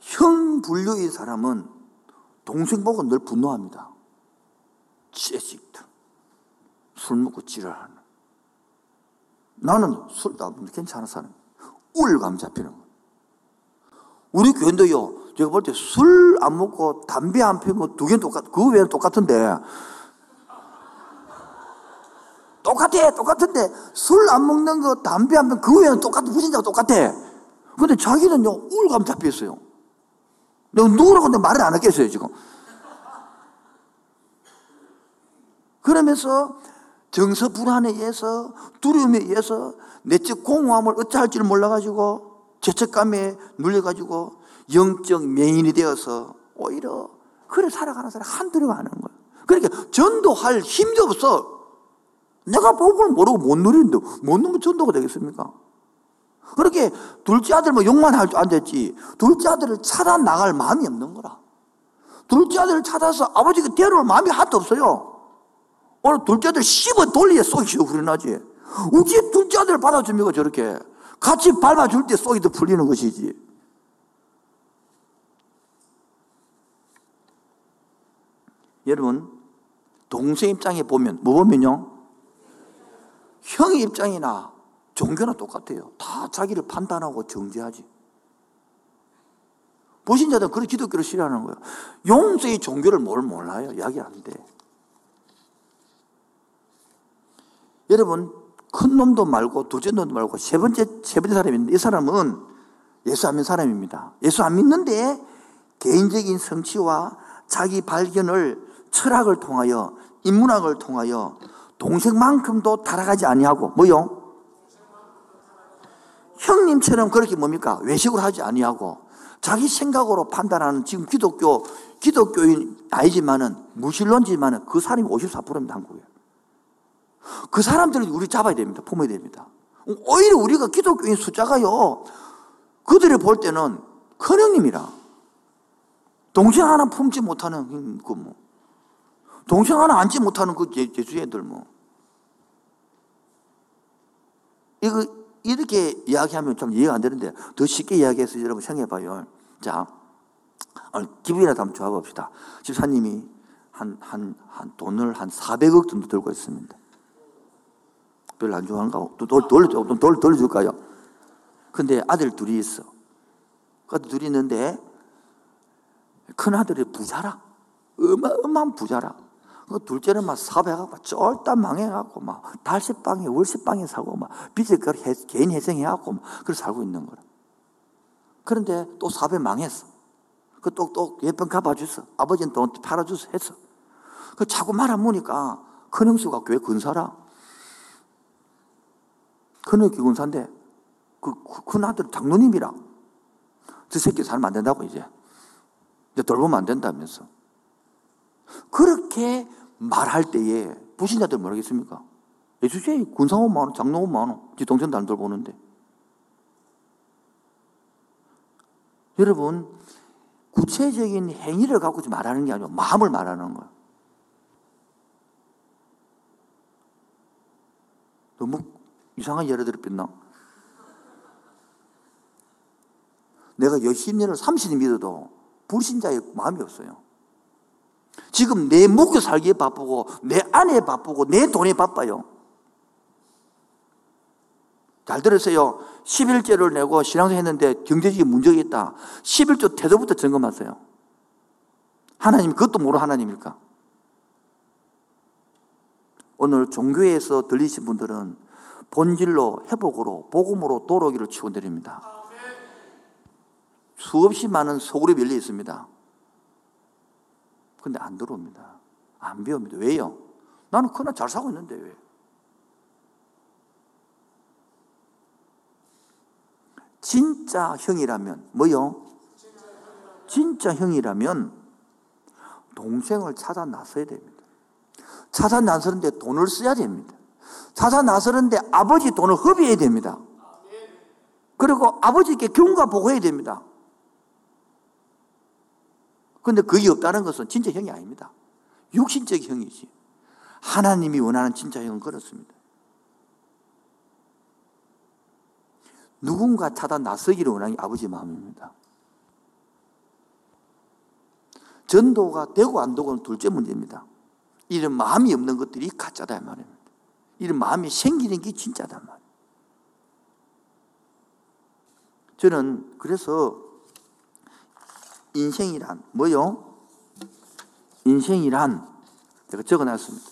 형 분류의 사람은 동생 보고 늘 분노합니다. 채식들. 술 먹고 지랄하는. 나는 술도 안 먹는데 괜찮은 사람. 우울감 잡히는 거예요. 우리 교인도요, 제가 볼 때 술 안 먹고 담배 안 피우고 두 개는 똑같, 그 외에는 똑같은데. 똑같아, 똑같은데 술 안 먹는 거, 담배 안 피우고 그 외에는 똑같아, 무신자가 똑같아. 근데 자기는요, 우울감 잡혀 있어요. 내가 누구라고 내 말을 안 하겠어요, 지금. 그러면서 정서 불안에 의해서 두려움에 의해서 내적 공허함을 어찌할지를 몰라가지고 죄책감에 눌려가지고 영적 맹인이 되어서 오히려 그래 살아가는 사람 한둘이가 아는 거야. 그러니까 전도할 힘도 없어. 내가 복을 모르고 못 누리는데 못 누면 전도가 되겠습니까? 그렇게 둘째 아들 뭐 욕만 할줄 앉았지 둘째 아들을 찾아 나갈 마음이 없는 거라. 둘째 아들을 찾아서 아버지가 데려올 마음이 하나도 없어요. 오늘 둘째 아들 씹어 돌리에 쏙이 후련하지. 어찌 둘째 아들을 받아줍니까 저렇게. 같이 밟아줄 때 쏙이 더 풀리는 것이지. 여러분, 동생 입장에 보면, 뭐 보면요? 형의 입장이나 종교나 똑같아요. 다 자기를 판단하고 정죄하지. 보신 자들은 그런 기독교를 싫어하는 거예요. 용서의 종교를 뭘 몰라요. 이야기 안 돼. 여러분, 큰 놈도 말고, 둘째 놈도 말고, 세 번째, 세 번째 사람이 있는데, 이 사람은 예수 안 믿는 사람입니다. 예수 안 믿는데 개인적인 성취와 자기 발견을 철학을 통하여 인문학을 통하여 동생만큼도 달아가지 아니하고 뭐요? 형님처럼 그렇게 뭡니까? 외식을 하지 아니하고 자기 생각으로 판단하는 지금 기독교 기독교인 아니지만은 무신론지만은 그 사람이 54%입니다 한국에. 그 사람들을 우리 잡아야 됩니다. 품어야 됩니다. 오히려 우리가 기독교인 숫자가요. 그들을 볼 때는 큰 형님이라. 동생 하나 품지 못하는 그 뭐. 동생 하나 앉지 못하는 그 예수 애들 뭐. 이거 이렇게 이야기하면 좀 이해가 안 되는데 더 쉽게 이야기해서 여러분 생각해 봐요. 자, 기분이라도 한번 좋아봅시다. 집사님이 한, 한, 한 돈을 한 400억 정도 들고 있습니다. 별로 안 좋아하는가? 또 돌, 돌, 좀 돌, 돌려줄까요? 근데 아들 둘이 있어. 그 아들 둘이 있는데 큰 아들이 부자라. 어마어마한 부자라. 그 둘째는 막 사업해갖고 쫄딱 망해갖고 막 달세방에 월세방에 사고 막 빚을 개인 회생해갖고 막 그렇게 살고 있는 거라. 그런데 또 사업에 망했어. 그 똑똑 예쁜 갚아줬어. 아버지는 또 팔아줘서 했어. 그 자꾸 말안 보니까 큰 형수가 교회 근사라. 큰형 기근사인데 그, 그, 큰 아들 장로님이라. 저 새끼 살면 안 된다고 이제. 이제 돌보면 안 된다면서. 그렇게 말할 때에 부신자들 뭐라겠습니까? 예수씨 군사원 많아, 장로원 많아. 지 동생도 안 돌보는데. 여러분, 구체적인 행위를 갖고 말하는 게 아니고 마음을 말하는 거야. 너무 이상한 예를 들었나? 내가 열심히 년을 30년 믿어도 불신자의 마음이 없어요. 지금 내 먹고 살기에 바쁘고 내 아내에 바쁘고 내 돈에 바빠요. 잘 들으세요. 11조를 내고 신앙생 했는데 경제적인 문제가 있다. 11조 태도부터 점검하세요. 하나님, 그것도 모르 하나님일까? 오늘 종교에서 들리신 분들은 본질로, 회복으로, 복음으로 도로기를 추원드립니다. 수없이 많은 소굴이 밀려 있습니다. 근데 안 들어옵니다. 안 배웁니다. 왜요? 나는 그나 잘 사고 있는데 왜? 진짜 형이라면 뭐요? 진짜 형이라면 동생을 찾아 나서야 됩니다. 찾아 나서는데 돈을 써야 됩니다. 찾아 나서는데 아버지 돈을 허비해야 됩니다. 그리고 아버지께 경과 보고해야 됩니다. 그런데 그게 없다는 것은 진짜 형이 아닙니다. 육신적 형이지. 하나님이 원하는 진짜 형은 그렇습니다. 누군가 찾아 나서기를 원하는 게 아버지 마음입니다. 전도가 되고 안 되고는 둘째 문제입니다. 이런 마음이 없는 것들이 가짜다 말입니다. 이런 마음이 생기는 게 진짜다 말입니다. 저는 그래서 인생이란 뭐요? 인생이란 제가 적어놨습니다.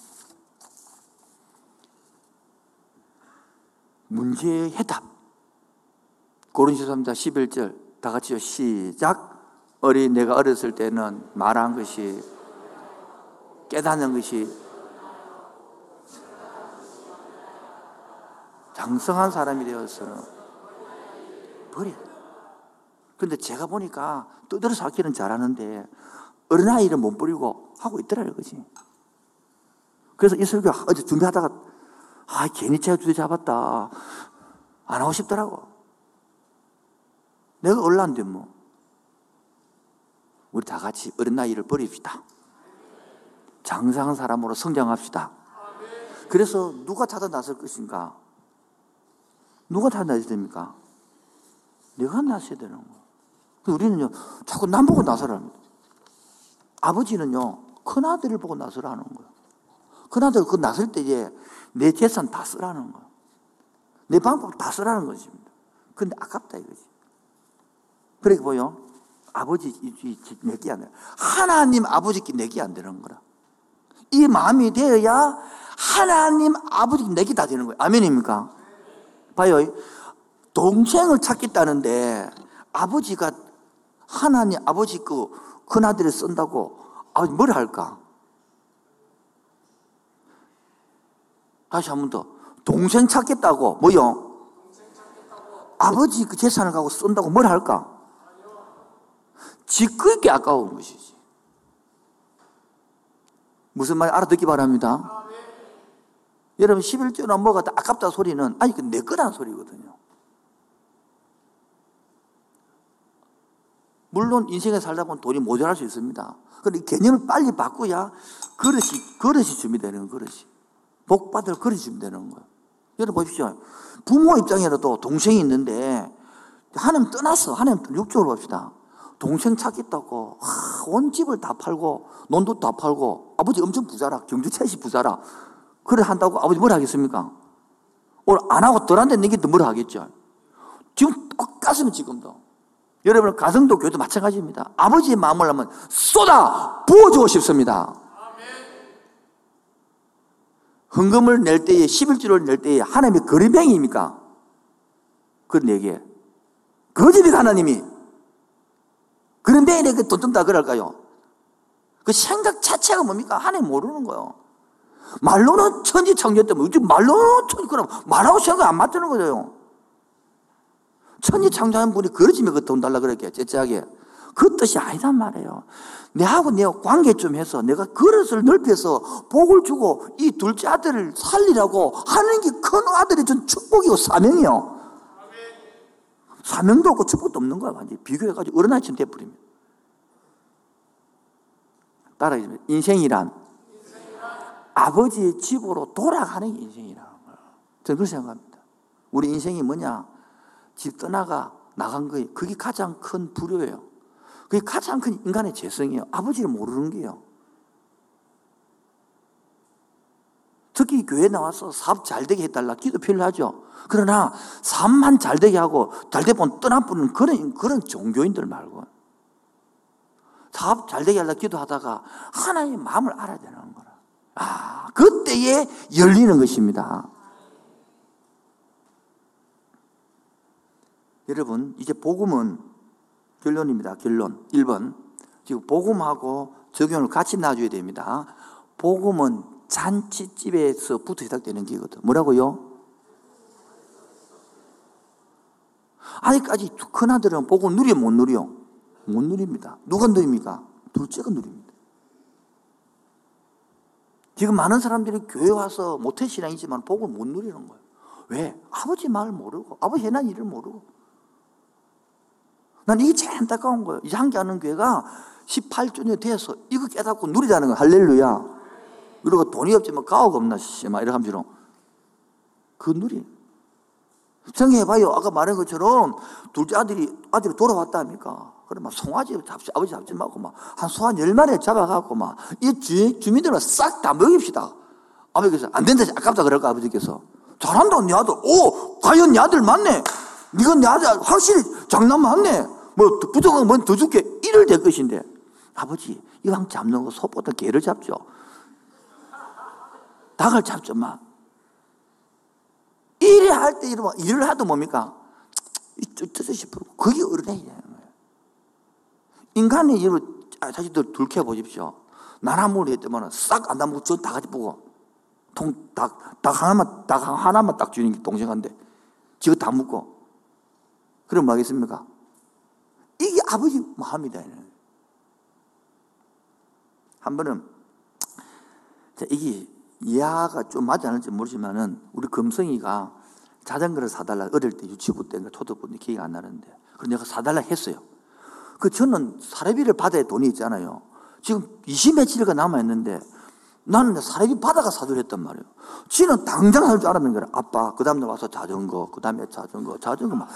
문제의 해답. 고린도서 3장 11절 다 같이요. 시작. 어린 내가 어렸을 때는 말한 것이 깨닫는 것이 장성한 사람이 되어서는 버려. 근데 제가 보니까 떠들어서 하기는 잘하는데 어린아이를 못 버리고 하고 있더라 그지. 그래서 이 설교 어제 준비하다가 아 괜히 제가 주제 잡았다. 안 하고 싶더라고. 내가 얼란데 뭐. 우리 다 같이 어린 나이를 버립시다. 장상한 사람으로 성장합시다. 그래서 누가 찾아 나설 것인가? 누가 찾아 나서야 됩니까? 내가 나서야 되는 거. 우리는요, 자꾸 남 보고 나서라는 거예요. 아버지는요, 큰아들을 보고 나서라는 거예요. 큰아들 그 나설 때에 내 재산 다 쓰라는 거예요. 내 방법 다 쓰라는 것입니다. 근데 아깝다 이거지. 그렇게 보여. 아버지 내기 안 돼. 하나님 아버지께 내기 안 되는 거라. 이 마음이 되어야 하나님 아버지 내기 다 되는 거예요. 아멘입니까? 봐요. 동생을 찾겠다는데 아버지가 하나님 아버지 그 큰아들을 쓴다고 아버지 뭘 할까? 다시 한 번 더. 동생 찾겠다고 뭐요? 아버지 그 재산을 갖고 쓴다고 뭘 할까? 지극히 아까운 것이지. 무슨 말 알아듣기 바랍니다. 여러분 11조나 뭐가 다 아깝다 소리는 아니 그내 거란 소리거든요. 물론 인생에 살다 보면 돈이 모자랄 수 있습니다. 그런데 이 개념을 빨리 바꾸야 그릇이 그릇이 준비되는 그릇이 복 받을 그릇이 준비되는 거예요. 여러분 보십시오. 부모 입장이라도 동생이 있는데 하나님 떠났어. 하나님 육적으로 봅시다. 동생 찾겠다고 하, 온 집을 다 팔고 논도 다 팔고 아버지 엄청 부자라 경주 채시 부자라 그래 한다고 아버지 뭘 하겠습니까? 오늘 안 하고 덜한데 내게 뭘 하겠죠? 지금 똑같으면 지금도 여러분 가정도 교회도 마찬가지입니다. 아버지의 마음을 하면 쏟아 부어주고 싶습니다. 헌금을 낼 때에 11주를 낼 때에 하나님의 그림행입니까? 그건 내게 거짓이 하나님이 그런데 내게 돈좀 다 그럴까요? 그 생각 자체가 뭡니까? 하나님 모르는 거예요. 말로는 천지창조 때문에 요즘 말로는 천지 그럼 말하고 생각 안 맞는 거예요. 천지창조한 분이 그러지면 그 돈 달라 그랬게 째째하게 그 뜻이 아니단 말이에요. 내하고 내 관계 좀 해서 내가 그릇을 넓혀서 복을 주고 이 둘째 아들을 살리라고 하는 게 큰 아들이 준 축복이고 사명이요. 사명도 없고 축복도 없는 거야. 완전 비교해가지고 어른아이처럼 돼버리면. 따라하시면 인생이란 아버지의 집으로 돌아가는 게 인생이라는 거예요. 저는 그렇게 생각합니다. 우리 인생이 뭐냐? 집 떠나가 나간 거예요. 그게 가장 큰 불효예요. 그게 가장 큰 인간의 재성이에요. 아버지를 모르는 게요. 특히 교회 나와서 사업 잘 되게 해달라 기도 필요하죠. 그러나 사업만 잘 되게 하고 잘 되면 떠나보는 그런, 그런 종교인들 말고 사업 잘 되게 하려 기도하다가 하나님의 마음을 알아야 되는 거라. 아, 그때에 열리는 것입니다. 여러분, 이제 복음은 결론입니다. 결론. 1번. 지금 복음하고 적용을 같이 놔줘야 됩니다. 복음은 잔치집에서부터 시작되는 게거든. 뭐라고요? 아직까지 큰아들은 복음 누려 못 누려? 못 누립니다. 누가 누립니까? 둘째가 누립니다. 지금 많은 사람들이 교회 와서 모태 신앙이지만 복을 못 누리는 거예요. 왜? 아버지 말 모르고, 아버지 해난 일을 모르고. 난 이게 제일 안타까운 거예요. 이제 함께 하는 교회가 18주년 돼서 이거 깨닫고 누리자는 거 할렐루야. 그리고 돈이 없지만 가오가 없나, 씨, 막 이렇게 하면서. 그 누리. 생각해봐요. 아까 말한 것처럼 둘째 아들이, 아들이 돌아왔다니까. 그래, 막 송아지 잡지, 아버지 잡지 말고 막, 한 소 한 열 마리 잡아갖고 막, 이 주, 주민들은 싹 다 먹입시다. 아버지께서, 안 된다, 아깝다 그럴까, 아버지께서. 잘한다, 네 아들. 오, 과연 네 아들 맞네. 네가 내 아들 확실히 장난 맞네. 뭐, 부족한 뭔더 줄게. 이를 될 것인데. 아버지, 이왕 잡는 거 소보다 개를 잡죠. 닭을 잡죠, 막. 일을 할 때 이러면, 일을 하도 뭡니까? 뜻이 싶어. 그게 어른이 되는 거예요. 인간의 일을 자식들 둘켜 보십시오. 나나무를 했더만 싹 안 담고 저다 같이 보고. 통, 닭, 닭 하나만, 닭 하나만 딱 주는 게 동생한테. 지가 다 묶고. 그럼 뭐 하겠습니까? 이게 아버지 마음이다. 한 번은, 자, 이게 이해가 좀 맞지 않을지 모르지만은, 우리 금성이가 자전거를 사달라, 어릴 때 유치부 때인가 초등부 때 기억이 안 나는데, 그래서 내가 사달라 했어요. 그 저는 사례비를 받아야 돈이 있잖아요. 지금 20며칠가 남아있는데, 나는 사례비 받아가 사주랬단 말이에요. 지는 당장 살줄 알았는 거야. 아빠, 그 다음날 와서 자전거, 그 다음에 자전거, 자전거 막.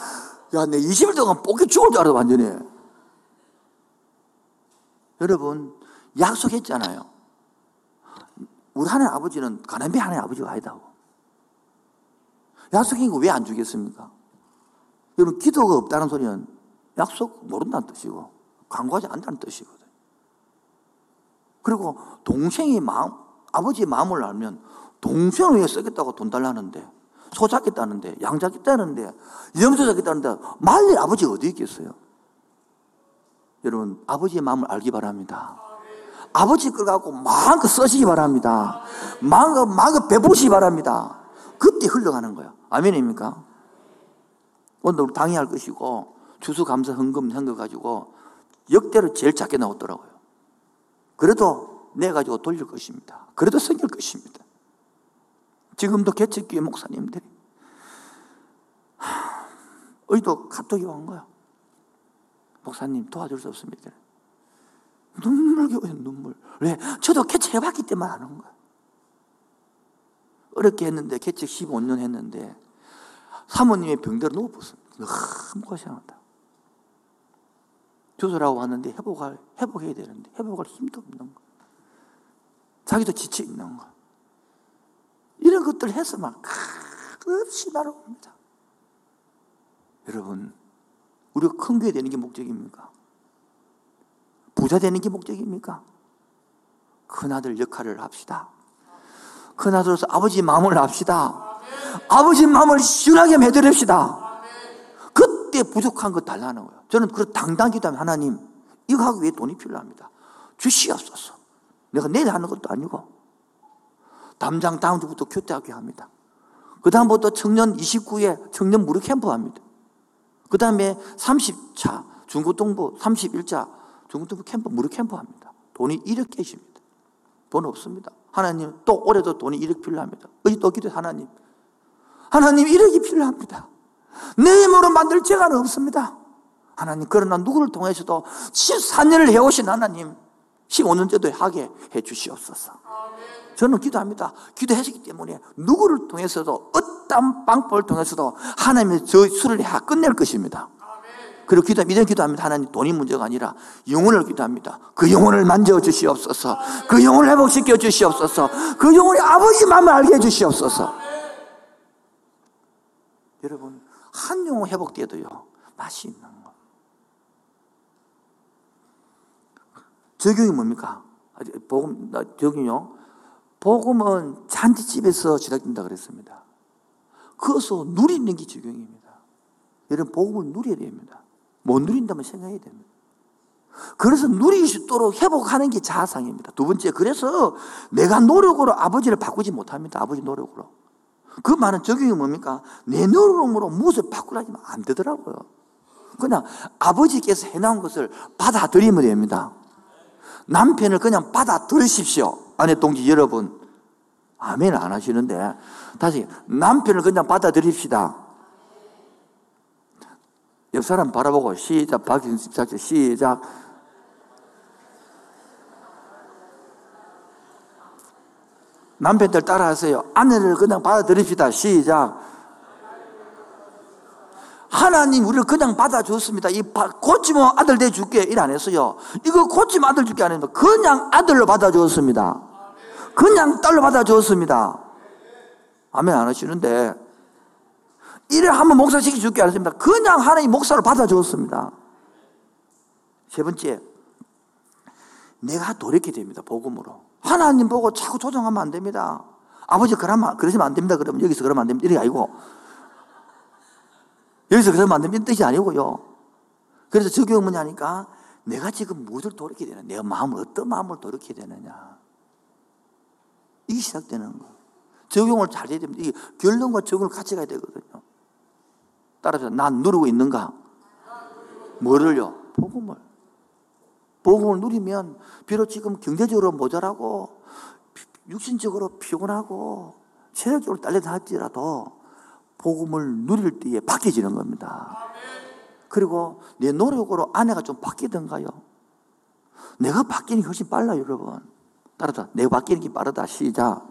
야, 내 20일 동안 뽑기 죽을 줄 알았어, 완전히. 여러분, 약속했잖아요. 우리 하나님 아버지는 가난비 하나님 아버지가 아니다고. 약속인 거 왜 안 주겠습니까? 여러분, 기도가 없다는 소리는 약속 모른다는 뜻이고, 광고하지 않는다는 뜻이거든. 그리고 동생이 마음, 아버지의 마음을 알면 동생을 위해 쓰겠다고 돈 달라는데 소 잡겠다는데, 양 잡겠다는데, 염소 잡겠다는데, 말릴 아버지가 어디 있겠어요? 여러분, 아버지의 마음을 알기 바랍니다. 아버지 걸 갖고 마음껏 쓰시기 바랍니다. 마음껏, 마음껏 베푸시기 바랍니다. 그때 흘러가는 거예요. 아멘입니까? 오늘 당의할 것이고, 추수감사 헌금 한거 가지고, 역대로 제일 작게 나왔더라고요. 그래도 내 가지고 돌릴 것입니다. 그래도 섬길 것입니다. 지금도 개척교회 목사님들이 하, 의도 카톡이 온 거야. 목사님 도와줄 수 없습니다. 눈물 겨워요, 눈물. 왜? 저도 개척해봤기 때문에 아는 거야. 어렵게 했는데, 개척 15년 했는데, 사모님의 병대로 누워봤습니다. 너무 고생한다. 조절하고 왔는데 회복할, 회복해야 되는데, 회복할 힘도 없는 거야. 자기도 지쳐 있는 거야. 이런 것들 해서 막 끝없이 날아옵니다. 여러분, 우리가 큰 교회 되는 게 목적입니까? 부자 되는 게 목적입니까? 큰아들 역할을 합시다. 큰아들로서 아버지 마음을 합시다. 아버지 마음을 시원하게 매드립시다. 그때 부족한 거 달라는 거예요. 저는 그 당당 기도하면 하나님, 이거 하기 위해 돈이 필요합니다. 주시옵소서. 내가 내일 하는 것도 아니고. 담장 다음 주부터 교대학교 합니다. 그 다음부터 청년 29회 청년 무료 캠프 합니다. 그 다음에 30차 중고등부 31차 중고등부 캠프 무료 캠프 합니다. 돈이 1억 개십니다. 돈 없습니다. 하나님 또 올해도 돈이 1억 필요합니다. 또 기도 하나님. 하나님 1억이 필요합니다. 내 힘으로 만들 재가는 없습니다. 하나님 그러나 누구를 통해서도 14년을 해오신 하나님 15년째도 하게 해 주시옵소서. 저는 기도합니다. 기도하시기 때문에 누구를 통해서도 어떤 방법을 통해서도 하나님의 저 수를 해 끝낼 것입니다. 그리고 기도, 이런 기도합니다. 하나님 돈이 문제가 아니라 영혼을 기도합니다. 그 영혼을 만져 주시옵소서. 그 영혼을 회복시켜 주시옵소서. 그 영혼이 아버지 마음을 알게 해 주시옵소서. 여러분, 한 영혼 회복돼도요, 맛이 있는 거. 적용이 뭡니까? 복음, 적용이요? 복음은 잔치집에서 시작된다 그랬습니다. 그것을 누리는 게 적용입니다. 여러분, 복음을 누려야 됩니다. 못 누린다면 생각해야 됩니다. 그래서 누릴 수 있도록 회복하는 게 자아상입니다. 두 번째, 그래서 내가 노력으로 아버지를 바꾸지 못합니다. 아버지 노력으로. 그 말은 적용이 뭡니까? 내 노력으로 무엇을 바꾸라면 안 되더라고요. 그냥 아버지께서 해놓은 것을 받아들이면 됩니다. 남편을 그냥 받아들으십시오. 아내 동지 여러분. 아멘 안 하시는데. 다시, 남편을 그냥 받아들입시다. 옆 사람 바라보고 시작, 박인습 작전 시작. 남편들 따라하세요. 아내를 그냥 받아들입시다. 시작. 하나님 우리를 그냥 받아줬습니다. 이 고치면 아들 내 줄게. 일 안 했어요. 이거 고치면 아들 줄게 안 했는데 그냥 아들로 받아주었습니다. 그냥 딸로 받아주었습니다. 아멘 안 하시는데 이래 한번 목사 시켜 줄게 안 했습니다. 그냥 하나님 목사로 받아주었습니다. 세 번째, 내가 돌이게 됩니다. 복음으로. 하나님 보고 자꾸 조정하면 안 됩니다. 아버지 그러면, 그러시면 안 됩니다. 그러면 여기서 그러면 안 됩니다. 이게 아니고. 여기서 그러면 안 됩니다. 뜻이 아니고요. 그래서 적용은 뭐냐니까 내가 지금 무엇을 돌이게 되냐. 내가 마음을, 어떤 마음을 돌이게 되느냐. 이게 시작되는 거. 적용을 잘 해야 됩니다. 이게 결론과 적용을 같이 가야 되거든요. 따라서 난 누리고 있는가? 뭐를요? 복음을. 복음을 누리면 비록 지금 경제적으로 모자라고 육신적으로 피곤하고 체력적으로 딸려다 할지라도 복음을 누릴 때에 바뀌어지는 겁니다. 그리고 내 노력으로 아내가 좀 바뀌던가요? 내가 바뀌는 게 훨씬 빨라요, 여러분. 따라서 내가 바뀌는 게 빠르다. 시작.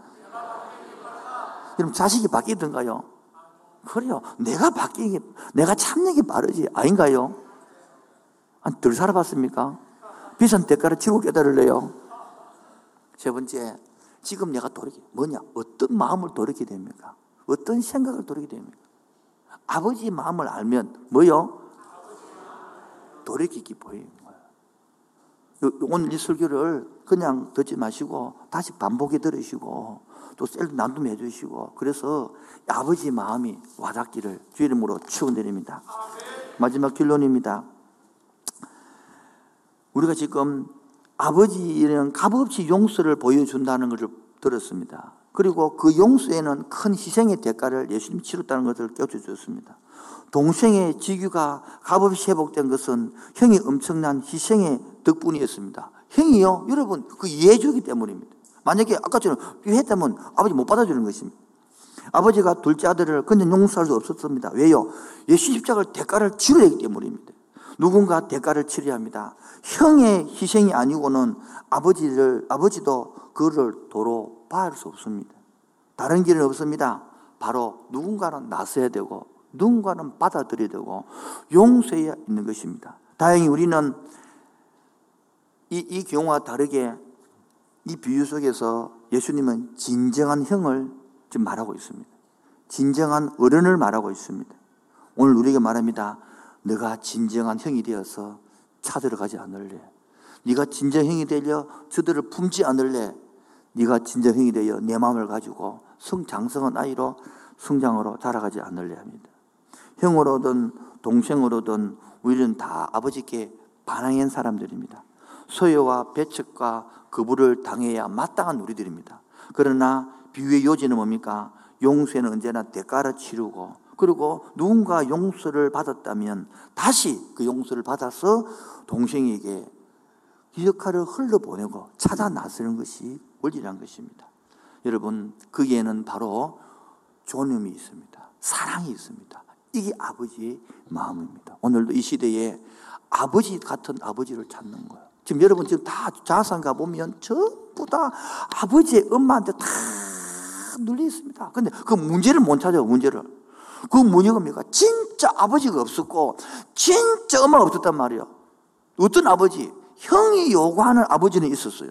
여러분 자식이 바뀌던가요? 그래요. 내가 바뀌는 게, 내가 참는 게 빠르지. 아닌가요? 한, 덜 살아봤습니까? 비싼 대가를 치고 깨달을래요? 세 번째, 지금 내가 돌이키, 뭐냐? 어떤 마음을 돌이키게 됩니까? 어떤 생각을 돌이키게 됩니까? 아버지 마음을 알면, 뭐요? 돌이키기 보이는 거예요. 오늘 이 설교를 그냥 듣지 마시고 다시 반복해 들으시고 또 셀도 나눔해 주시고 그래서 아버지 마음이 와닿기를 주 이름으로 축원드립니다. 마지막 결론입니다. 우리가 지금 아버지는 값없이 용서를 보여준다는 것을 들었습니다. 그리고 그 용서에는 큰 희생의 대가를 예수님 치렀다는 것을 껴주셨습니다. 동생의 지규가 값없이 회복된 것은 형이 엄청난 희생의 덕분이었습니다. 형이요? 여러분, 그 이해주기 때문입니다. 만약에 아까처럼 했다면 아버지 못 받아주는 것입니다. 아버지가 둘째 아들을 그냥 용서할 수 없었습니다. 왜요? 예수 십자가를 대가를 치러야 하기 때문입니다. 누군가 대가를 치러야 합니다. 형의 희생이 아니고는 아버지를, 아버지도 그를 도로 봐할 수 없습니다. 다른 길은 없습니다. 바로 누군가는 나서야 되고, 누군가는 받아들여야 되고, 용서해야 있는 것입니다. 다행히 우리는 이, 이 경우와 다르게 이 비유 속에서 예수님은 진정한 형을 지금 말하고 있습니다. 진정한 어른을 말하고 있습니다. 오늘 우리에게 말합니다. 네가 진정한 형이 되어서 찾으러가지 않을래. 네가 진정 형이 되려 저들을 품지 않을래. 네가 진정 형이 되어 내 마음을 가지고 성장성한 아이로 성장으로 자라가지 않을래 합니다. 형으로든 동생으로든 우리는 다 아버지께 반항한 사람들입니다. 소유와 배척과 거부를 당해야 마땅한 우리들입니다. 그러나 비유의 요지는 뭡니까? 용서는 언제나 대가를 치르고 그리고 누군가 용서를 받았다면 다시 그 용서를 받아서 동생에게 이 역할을 흘러보내고 찾아 나서는 것이 원리란 것입니다. 여러분, 거기에는 바로 존엄이 있습니다. 사랑이 있습니다. 이게 아버지의 마음입니다. 오늘도 이 시대에 아버지 같은 아버지를 찾는 거예요. 지금 여러분 지금 다 자산 가보면 전부 다 아버지의 엄마한테 다 눌려 있습니다. 근데 그 문제를 못 찾아요, 문제를. 그 문제가 뭡니까? 진짜 아버지가 없었고, 진짜 엄마가 없었단 말이에요. 어떤 아버지? 형이 요구하는 아버지는 있었어요.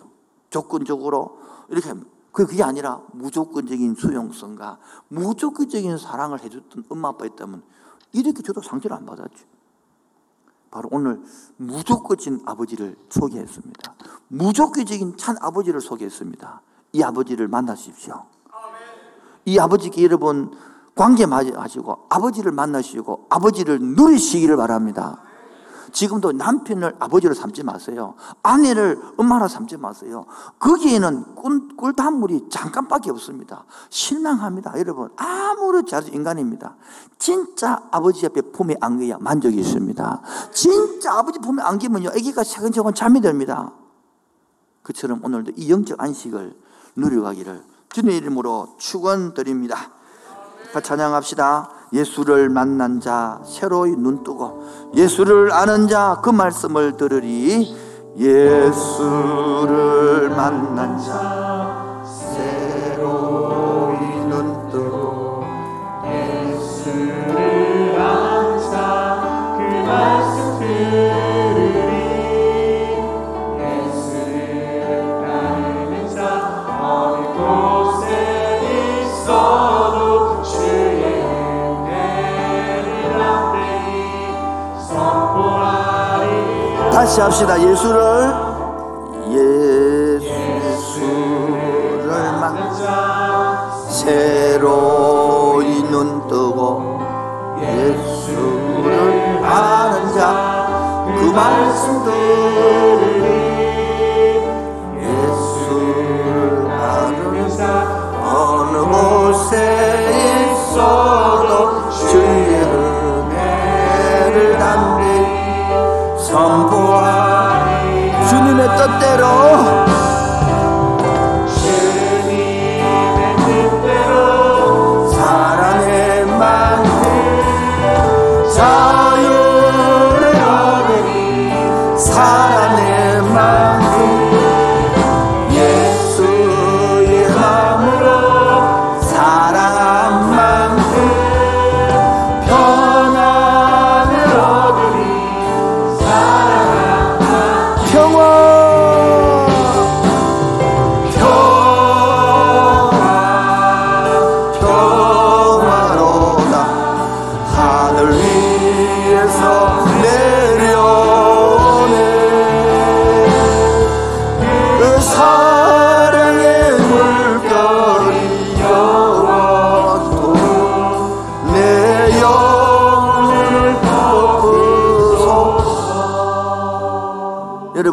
조건적으로. 이렇게. 그게 아니라 무조건적인 수용성과 무조건적인 사랑을 해줬던 엄마 아빠 있다면 이렇게 저도 상처를 안 받았죠. 바로 오늘 무조건적인 아버지를 소개했습니다. 무조건적인 찬 아버지를 소개했습니다. 이 아버지를 만나십시오. 이 아버지께 여러분 관계 하시고 아버지를 만나시고 아버지를 누리시기를 바랍니다. 지금도 남편을 아버지로 삼지 마세요. 아내를 엄마로 삼지 마세요. 거기에는 꿀, 꿀단물이 잠깐밖에 없습니다. 실망합니다. 여러분, 아무리 잘해도 인간입니다. 진짜 아버지 앞에 품에 안겨야 만족이 있습니다. 진짜 아버지 품에 안기면요, 아기가 차근차근 잠이 듭니다. 그처럼 오늘도 이 영적 안식을 누려가기를 주님 이름으로 축원드립니다. 찬양합시다. 예수를 만난 자 새로이 눈 뜨고 예수를 아는 자 그 말씀을 들으리. 예수를 만난 자 다시 합시다. 예수를 예수를 만자 새로이 눈 뜨고 예수를 아는 자 그 말씀 들으리 예수를 아는 자 어느 곳에 있어도 선포하리. 주님의 뜻대로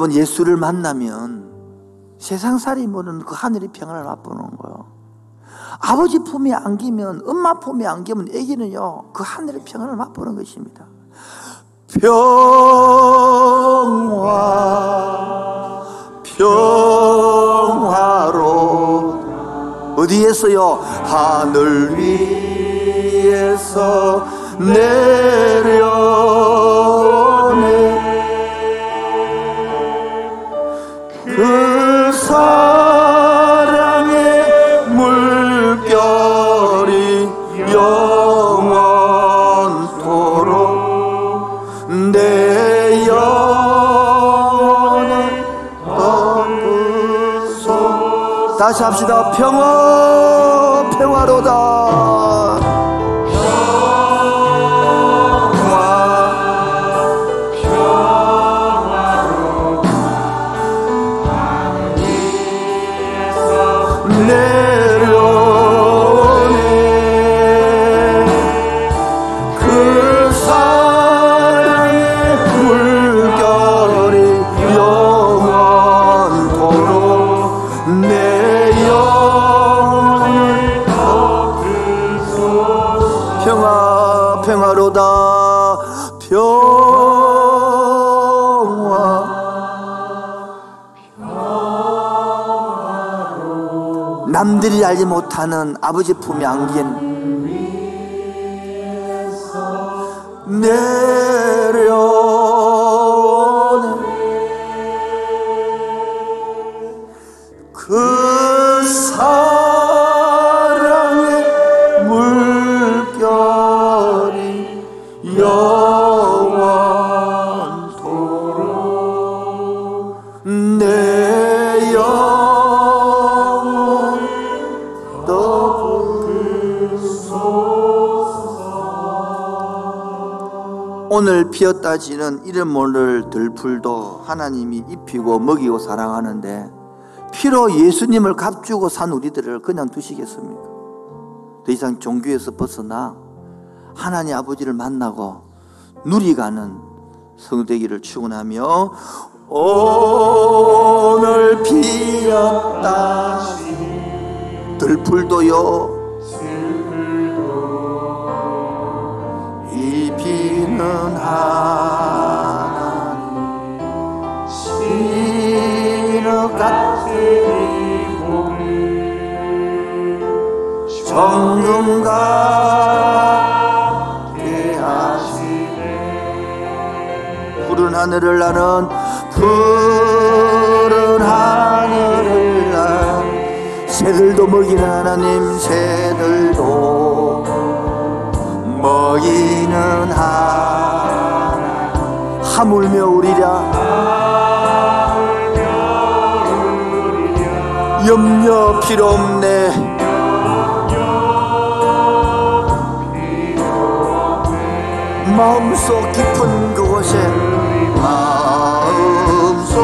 여러분 예수를 만나면 세상살이 모르는 그 하늘의 평안을 맛보는 거예요. 아버지 품에 안기면 엄마 품에 안기면 애기는요 그 하늘의 평안을 맛보는 것입니다. 평화 평화로 어디에서요? 하늘 위에서 내려 다시 합시다. 평화 평화로다 남들이 알지 못하는 아버지 품에 안긴 내 피었다 지는 이름 모를 들풀도 하나님이 입히고 먹이고 사랑하는데 피로 예수님을 값주고 산 우리들을 그냥 두시겠습니까? 더 이상 종교에서 벗어나 하나님 아버지를 만나고 누리가는 성되기를 축원하며 오늘 피었다 들풀도요 하나님 신의 같은 정금과 대하시네 푸른 하늘을 나는 푸른 하늘을 나 새들도 먹이는 하나님 새들도 먹이는 하나님 하물며 우리랴. 염려 필요 없네. 마음속 깊은 그곳에. 마음속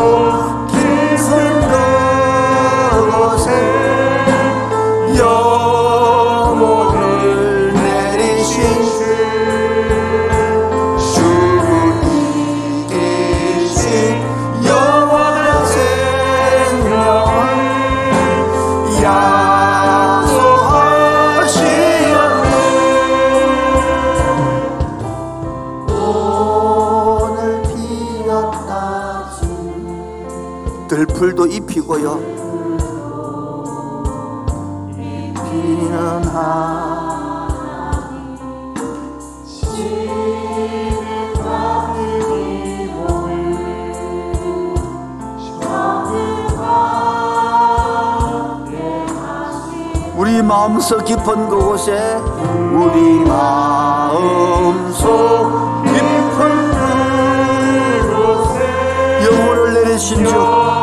풀도 입히고요. 우리 마음속 깊은 그곳에 우리 마음속 깊은 그곳에 영혼을 내리신 주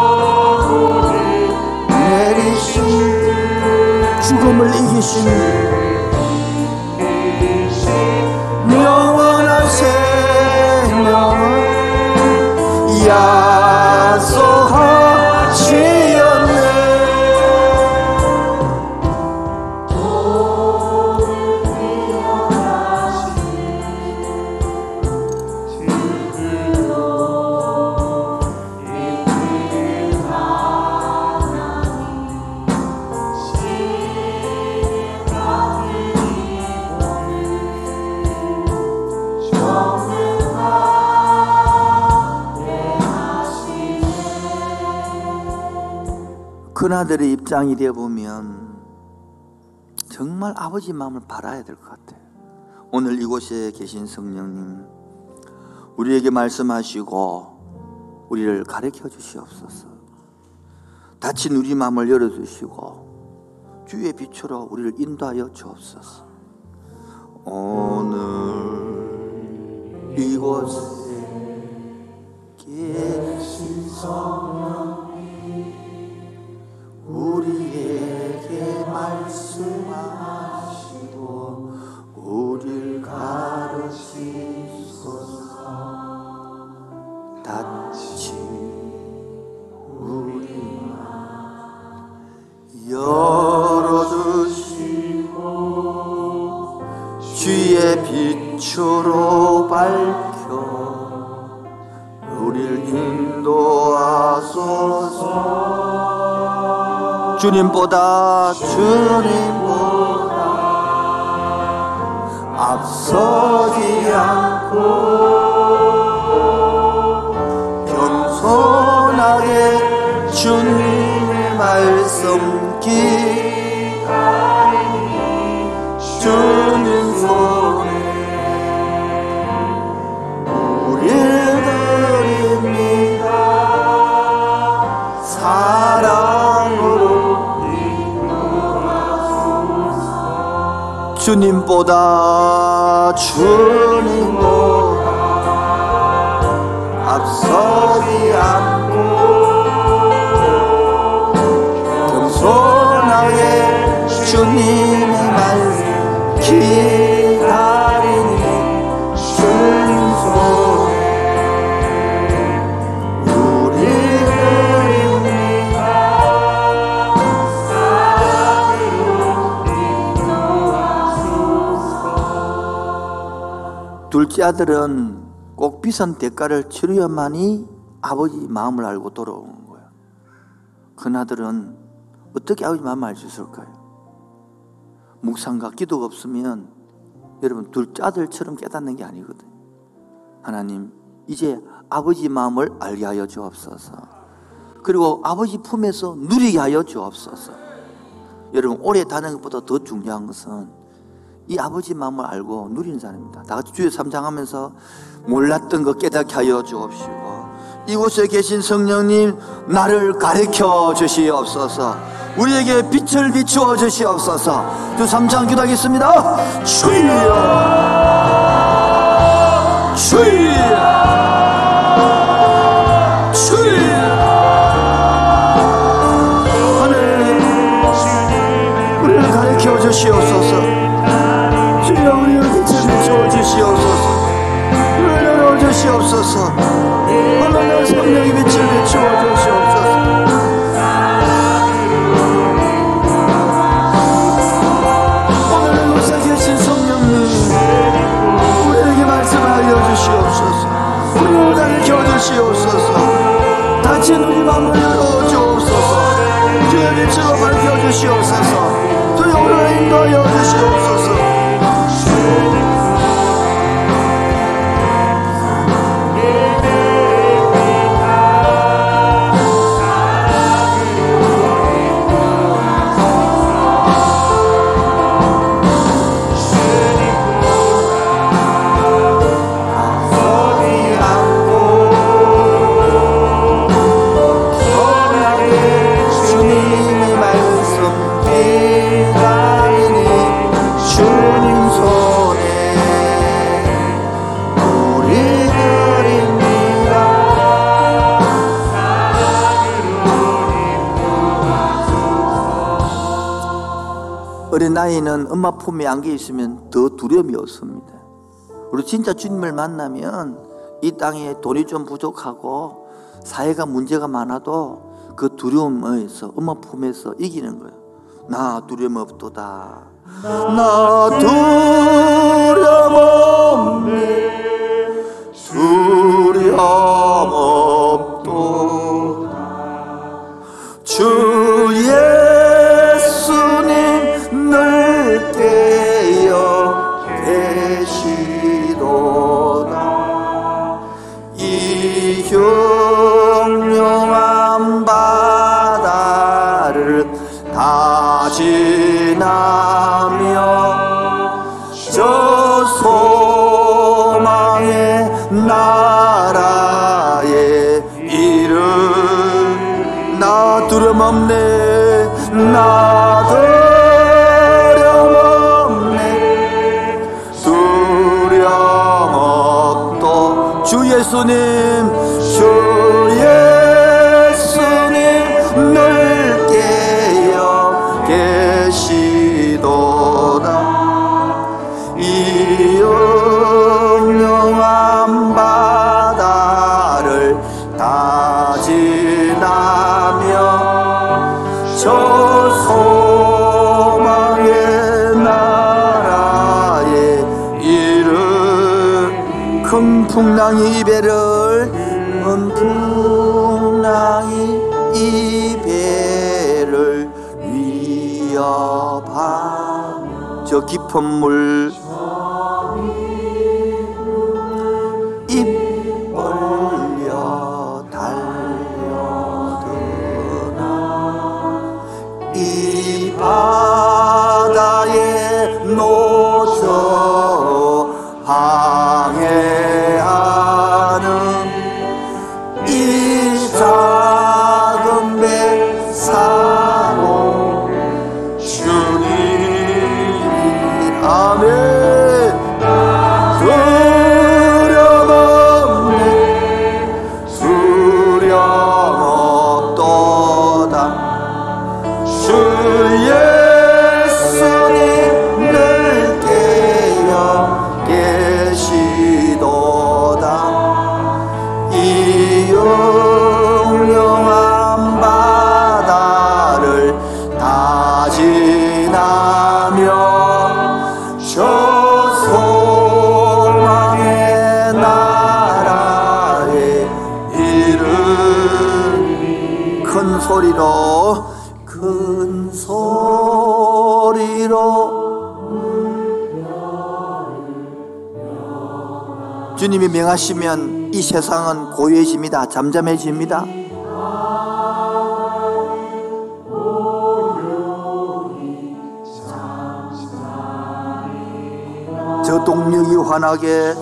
이기신 영원한 생명을 약 장이 되어 보면 정말 아버지 마음을 바라야 될 것 같아요. 오늘 이곳에 계신 성령님, 우리에게 말씀하시고 우리를 가르쳐 주시옵소서. 다친 우리 마음을 열어 주시고 주의 빛으로 우리를 인도하여 주옵소서. 오늘 이곳에 계신 성령님 우리에게 말씀하시고 우리를 가르치소서. 다친 우리 열어주시고 주의 빛으로 밝혀 우리를 인도하소서 주님보다 주님보다 앞서지 않고 겸손하게 주님의 말씀 기다리니 주님 손 주님보다 주님보다 앞서지 않고 겸손하게 주님의 말씀 둘째 아들은 꼭 비싼 대가를 치르야만이 아버지 마음을 알고 돌아오는 거예요. 큰 아들은 어떻게 아버지 마음을 알 수 있을까요? 묵상과 기도가 없으면 여러분 둘째 아들처럼 깨닫는 게 아니거든요. 하나님, 이제 아버지 마음을 알게 하여 주옵소서. 그리고 아버지 품에서 누리게 하여 주옵소서. 여러분, 오래 다는 것보다 더 중요한 것은 이 아버지 마음을 알고 누리는 사람입니다. 다 같이 주의 삼장하면서 몰랐던 것 깨닫게 하여 주옵시고 이곳에 계신 성령님 나를 가르쳐 주시옵소서. 우리에게 빛을 비추어 주시옵소서. 주 삼장 기도하겠습니다. 주여, 주여, 주여. 하나님, 우리를. 주시옵소서. 주여 우리를 인도하여 주시옵소서 나이는 엄마 품에 안겨 있으면 더 두려움이 없습니다. 우리 진짜 주님을 만나면 이 땅에 돈이 좀 부족하고 사회가 문제가 많아도 그 두려움에서 엄마 품에서 이기는 거예요. 나 두려움 없도다. 나 두려움 없네. 두려움 없 예수님 풍랑이 이배를 큰 풍랑이 이배를 위협하며 저 깊은 물 명하시면 이 세상은 고요해집니다. 잠잠해집니다. 저 동력이 환하게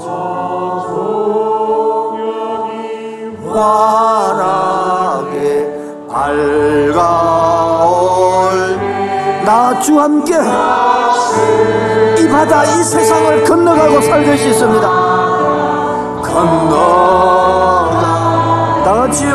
환하게 밝아올 나주 함께 이 바다 이 세상을 건너가고 살 것이 있습니다 건너가 다 같이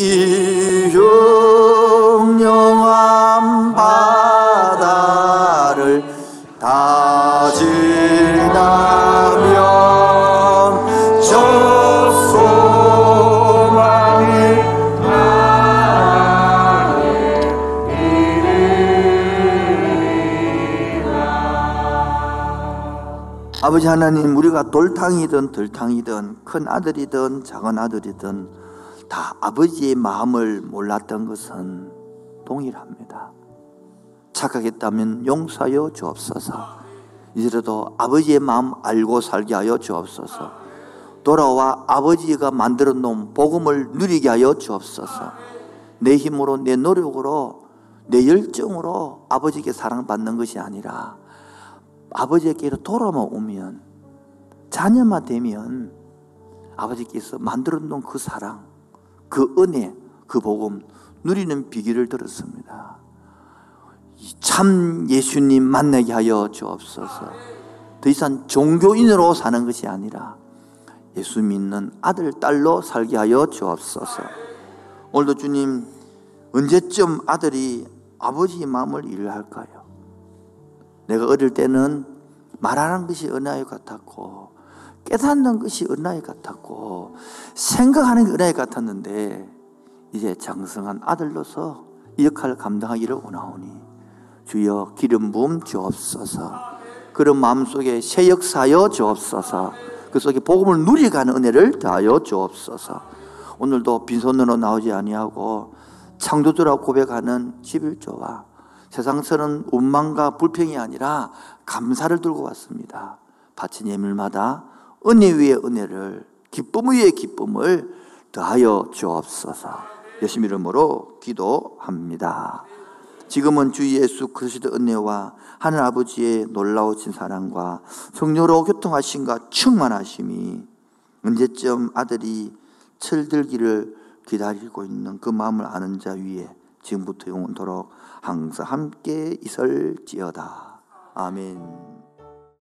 이 영영한 바다를 다 지나면 저 소망의 아버지 하나님 우리가 돌탕이든 들탕이든 큰 아들이든 작은 아들이든 다 아버지의 마음을 몰랐던 것은 동일합니다. 착각했다면 용서하여 주옵소서. 이제라도 아버지의 마음 알고 살게 하여 주옵소서. 돌아와 아버지가 만들어 놓은 복음을 누리게 하여 주옵소서. 내 힘으로 내 노력으로 내 열정으로 아버지께 사랑받는 것이 아니라 아버지께로 돌아오면 자녀만 되면 아버지께서 만들어 놓은 그 사랑, 그 은혜, 그 복음 누리는 비결을 들었습니다. 이참 예수님 만나게 하여 주옵소서. 더 이상 종교인으로 사는 것이 아니라 예수 믿는 아들, 딸로 살게 하여 주옵소서. 오늘도 주님, 언제쯤 아들이 아버지의 마음을 이해할까요? 내가 어릴 때는 말하는 것이 은하유 같았고 깨닫는 것이 은하의 같았고 생각하는 게 은하의 같았는데 이제 장성한 아들로서 이 역할을 감당하기를 원하오니 주여 기름 부음 주옵소서. 그런 마음속에 새 역사여 주옵소서. 그 속에 복음을 누리가는 은혜를 더하여 주옵소서. 오늘도 빈손으로 나오지 아니하고 창조주라고 고백하는 11조와 세상서는 원망과 불평이 아니라 감사를 들고 왔습니다. 바친 예물마다 은혜 위에 은혜를 기쁨 위에 기쁨을 더하여 주옵소서. 예수 이름으로 기도합니다. 지금은 주 예수 그리스도 은혜와 하늘 아버지의 놀라우신 사랑과 성령으로 교통하심과 충만하심이 언제쯤 아들이 철들기를 기다리고 있는 그 마음을 아는 자 위에 지금부터 영원토록 항상 함께 있을지어다. 아멘.